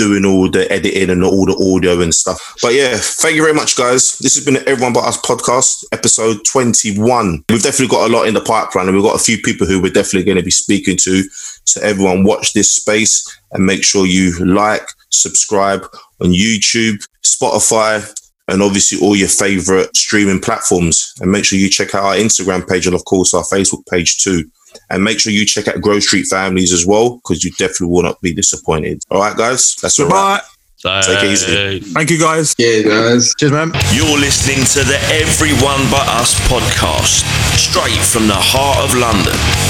doing all the editing and all the audio and stuff. But yeah, thank you very much, guys. This has been Everyone But Us podcast, episode 21. We've definitely got a lot in the pipeline, and we've got a few people who we're definitely going to be speaking to. So everyone watch this space and make sure you like, subscribe on YouTube, Spotify, and obviously all your favorite streaming platforms. And make sure you check out our Instagram page and of course our Facebook page too. And make sure you check out Grove Street Families as well, because you definitely will not be disappointed. All right, guys, that's a wrap. Goodbye. Take it easy. Thank you guys. Yeah, guys. Cheers, man. You're listening to the Everyone But Us podcast, straight from the heart of London.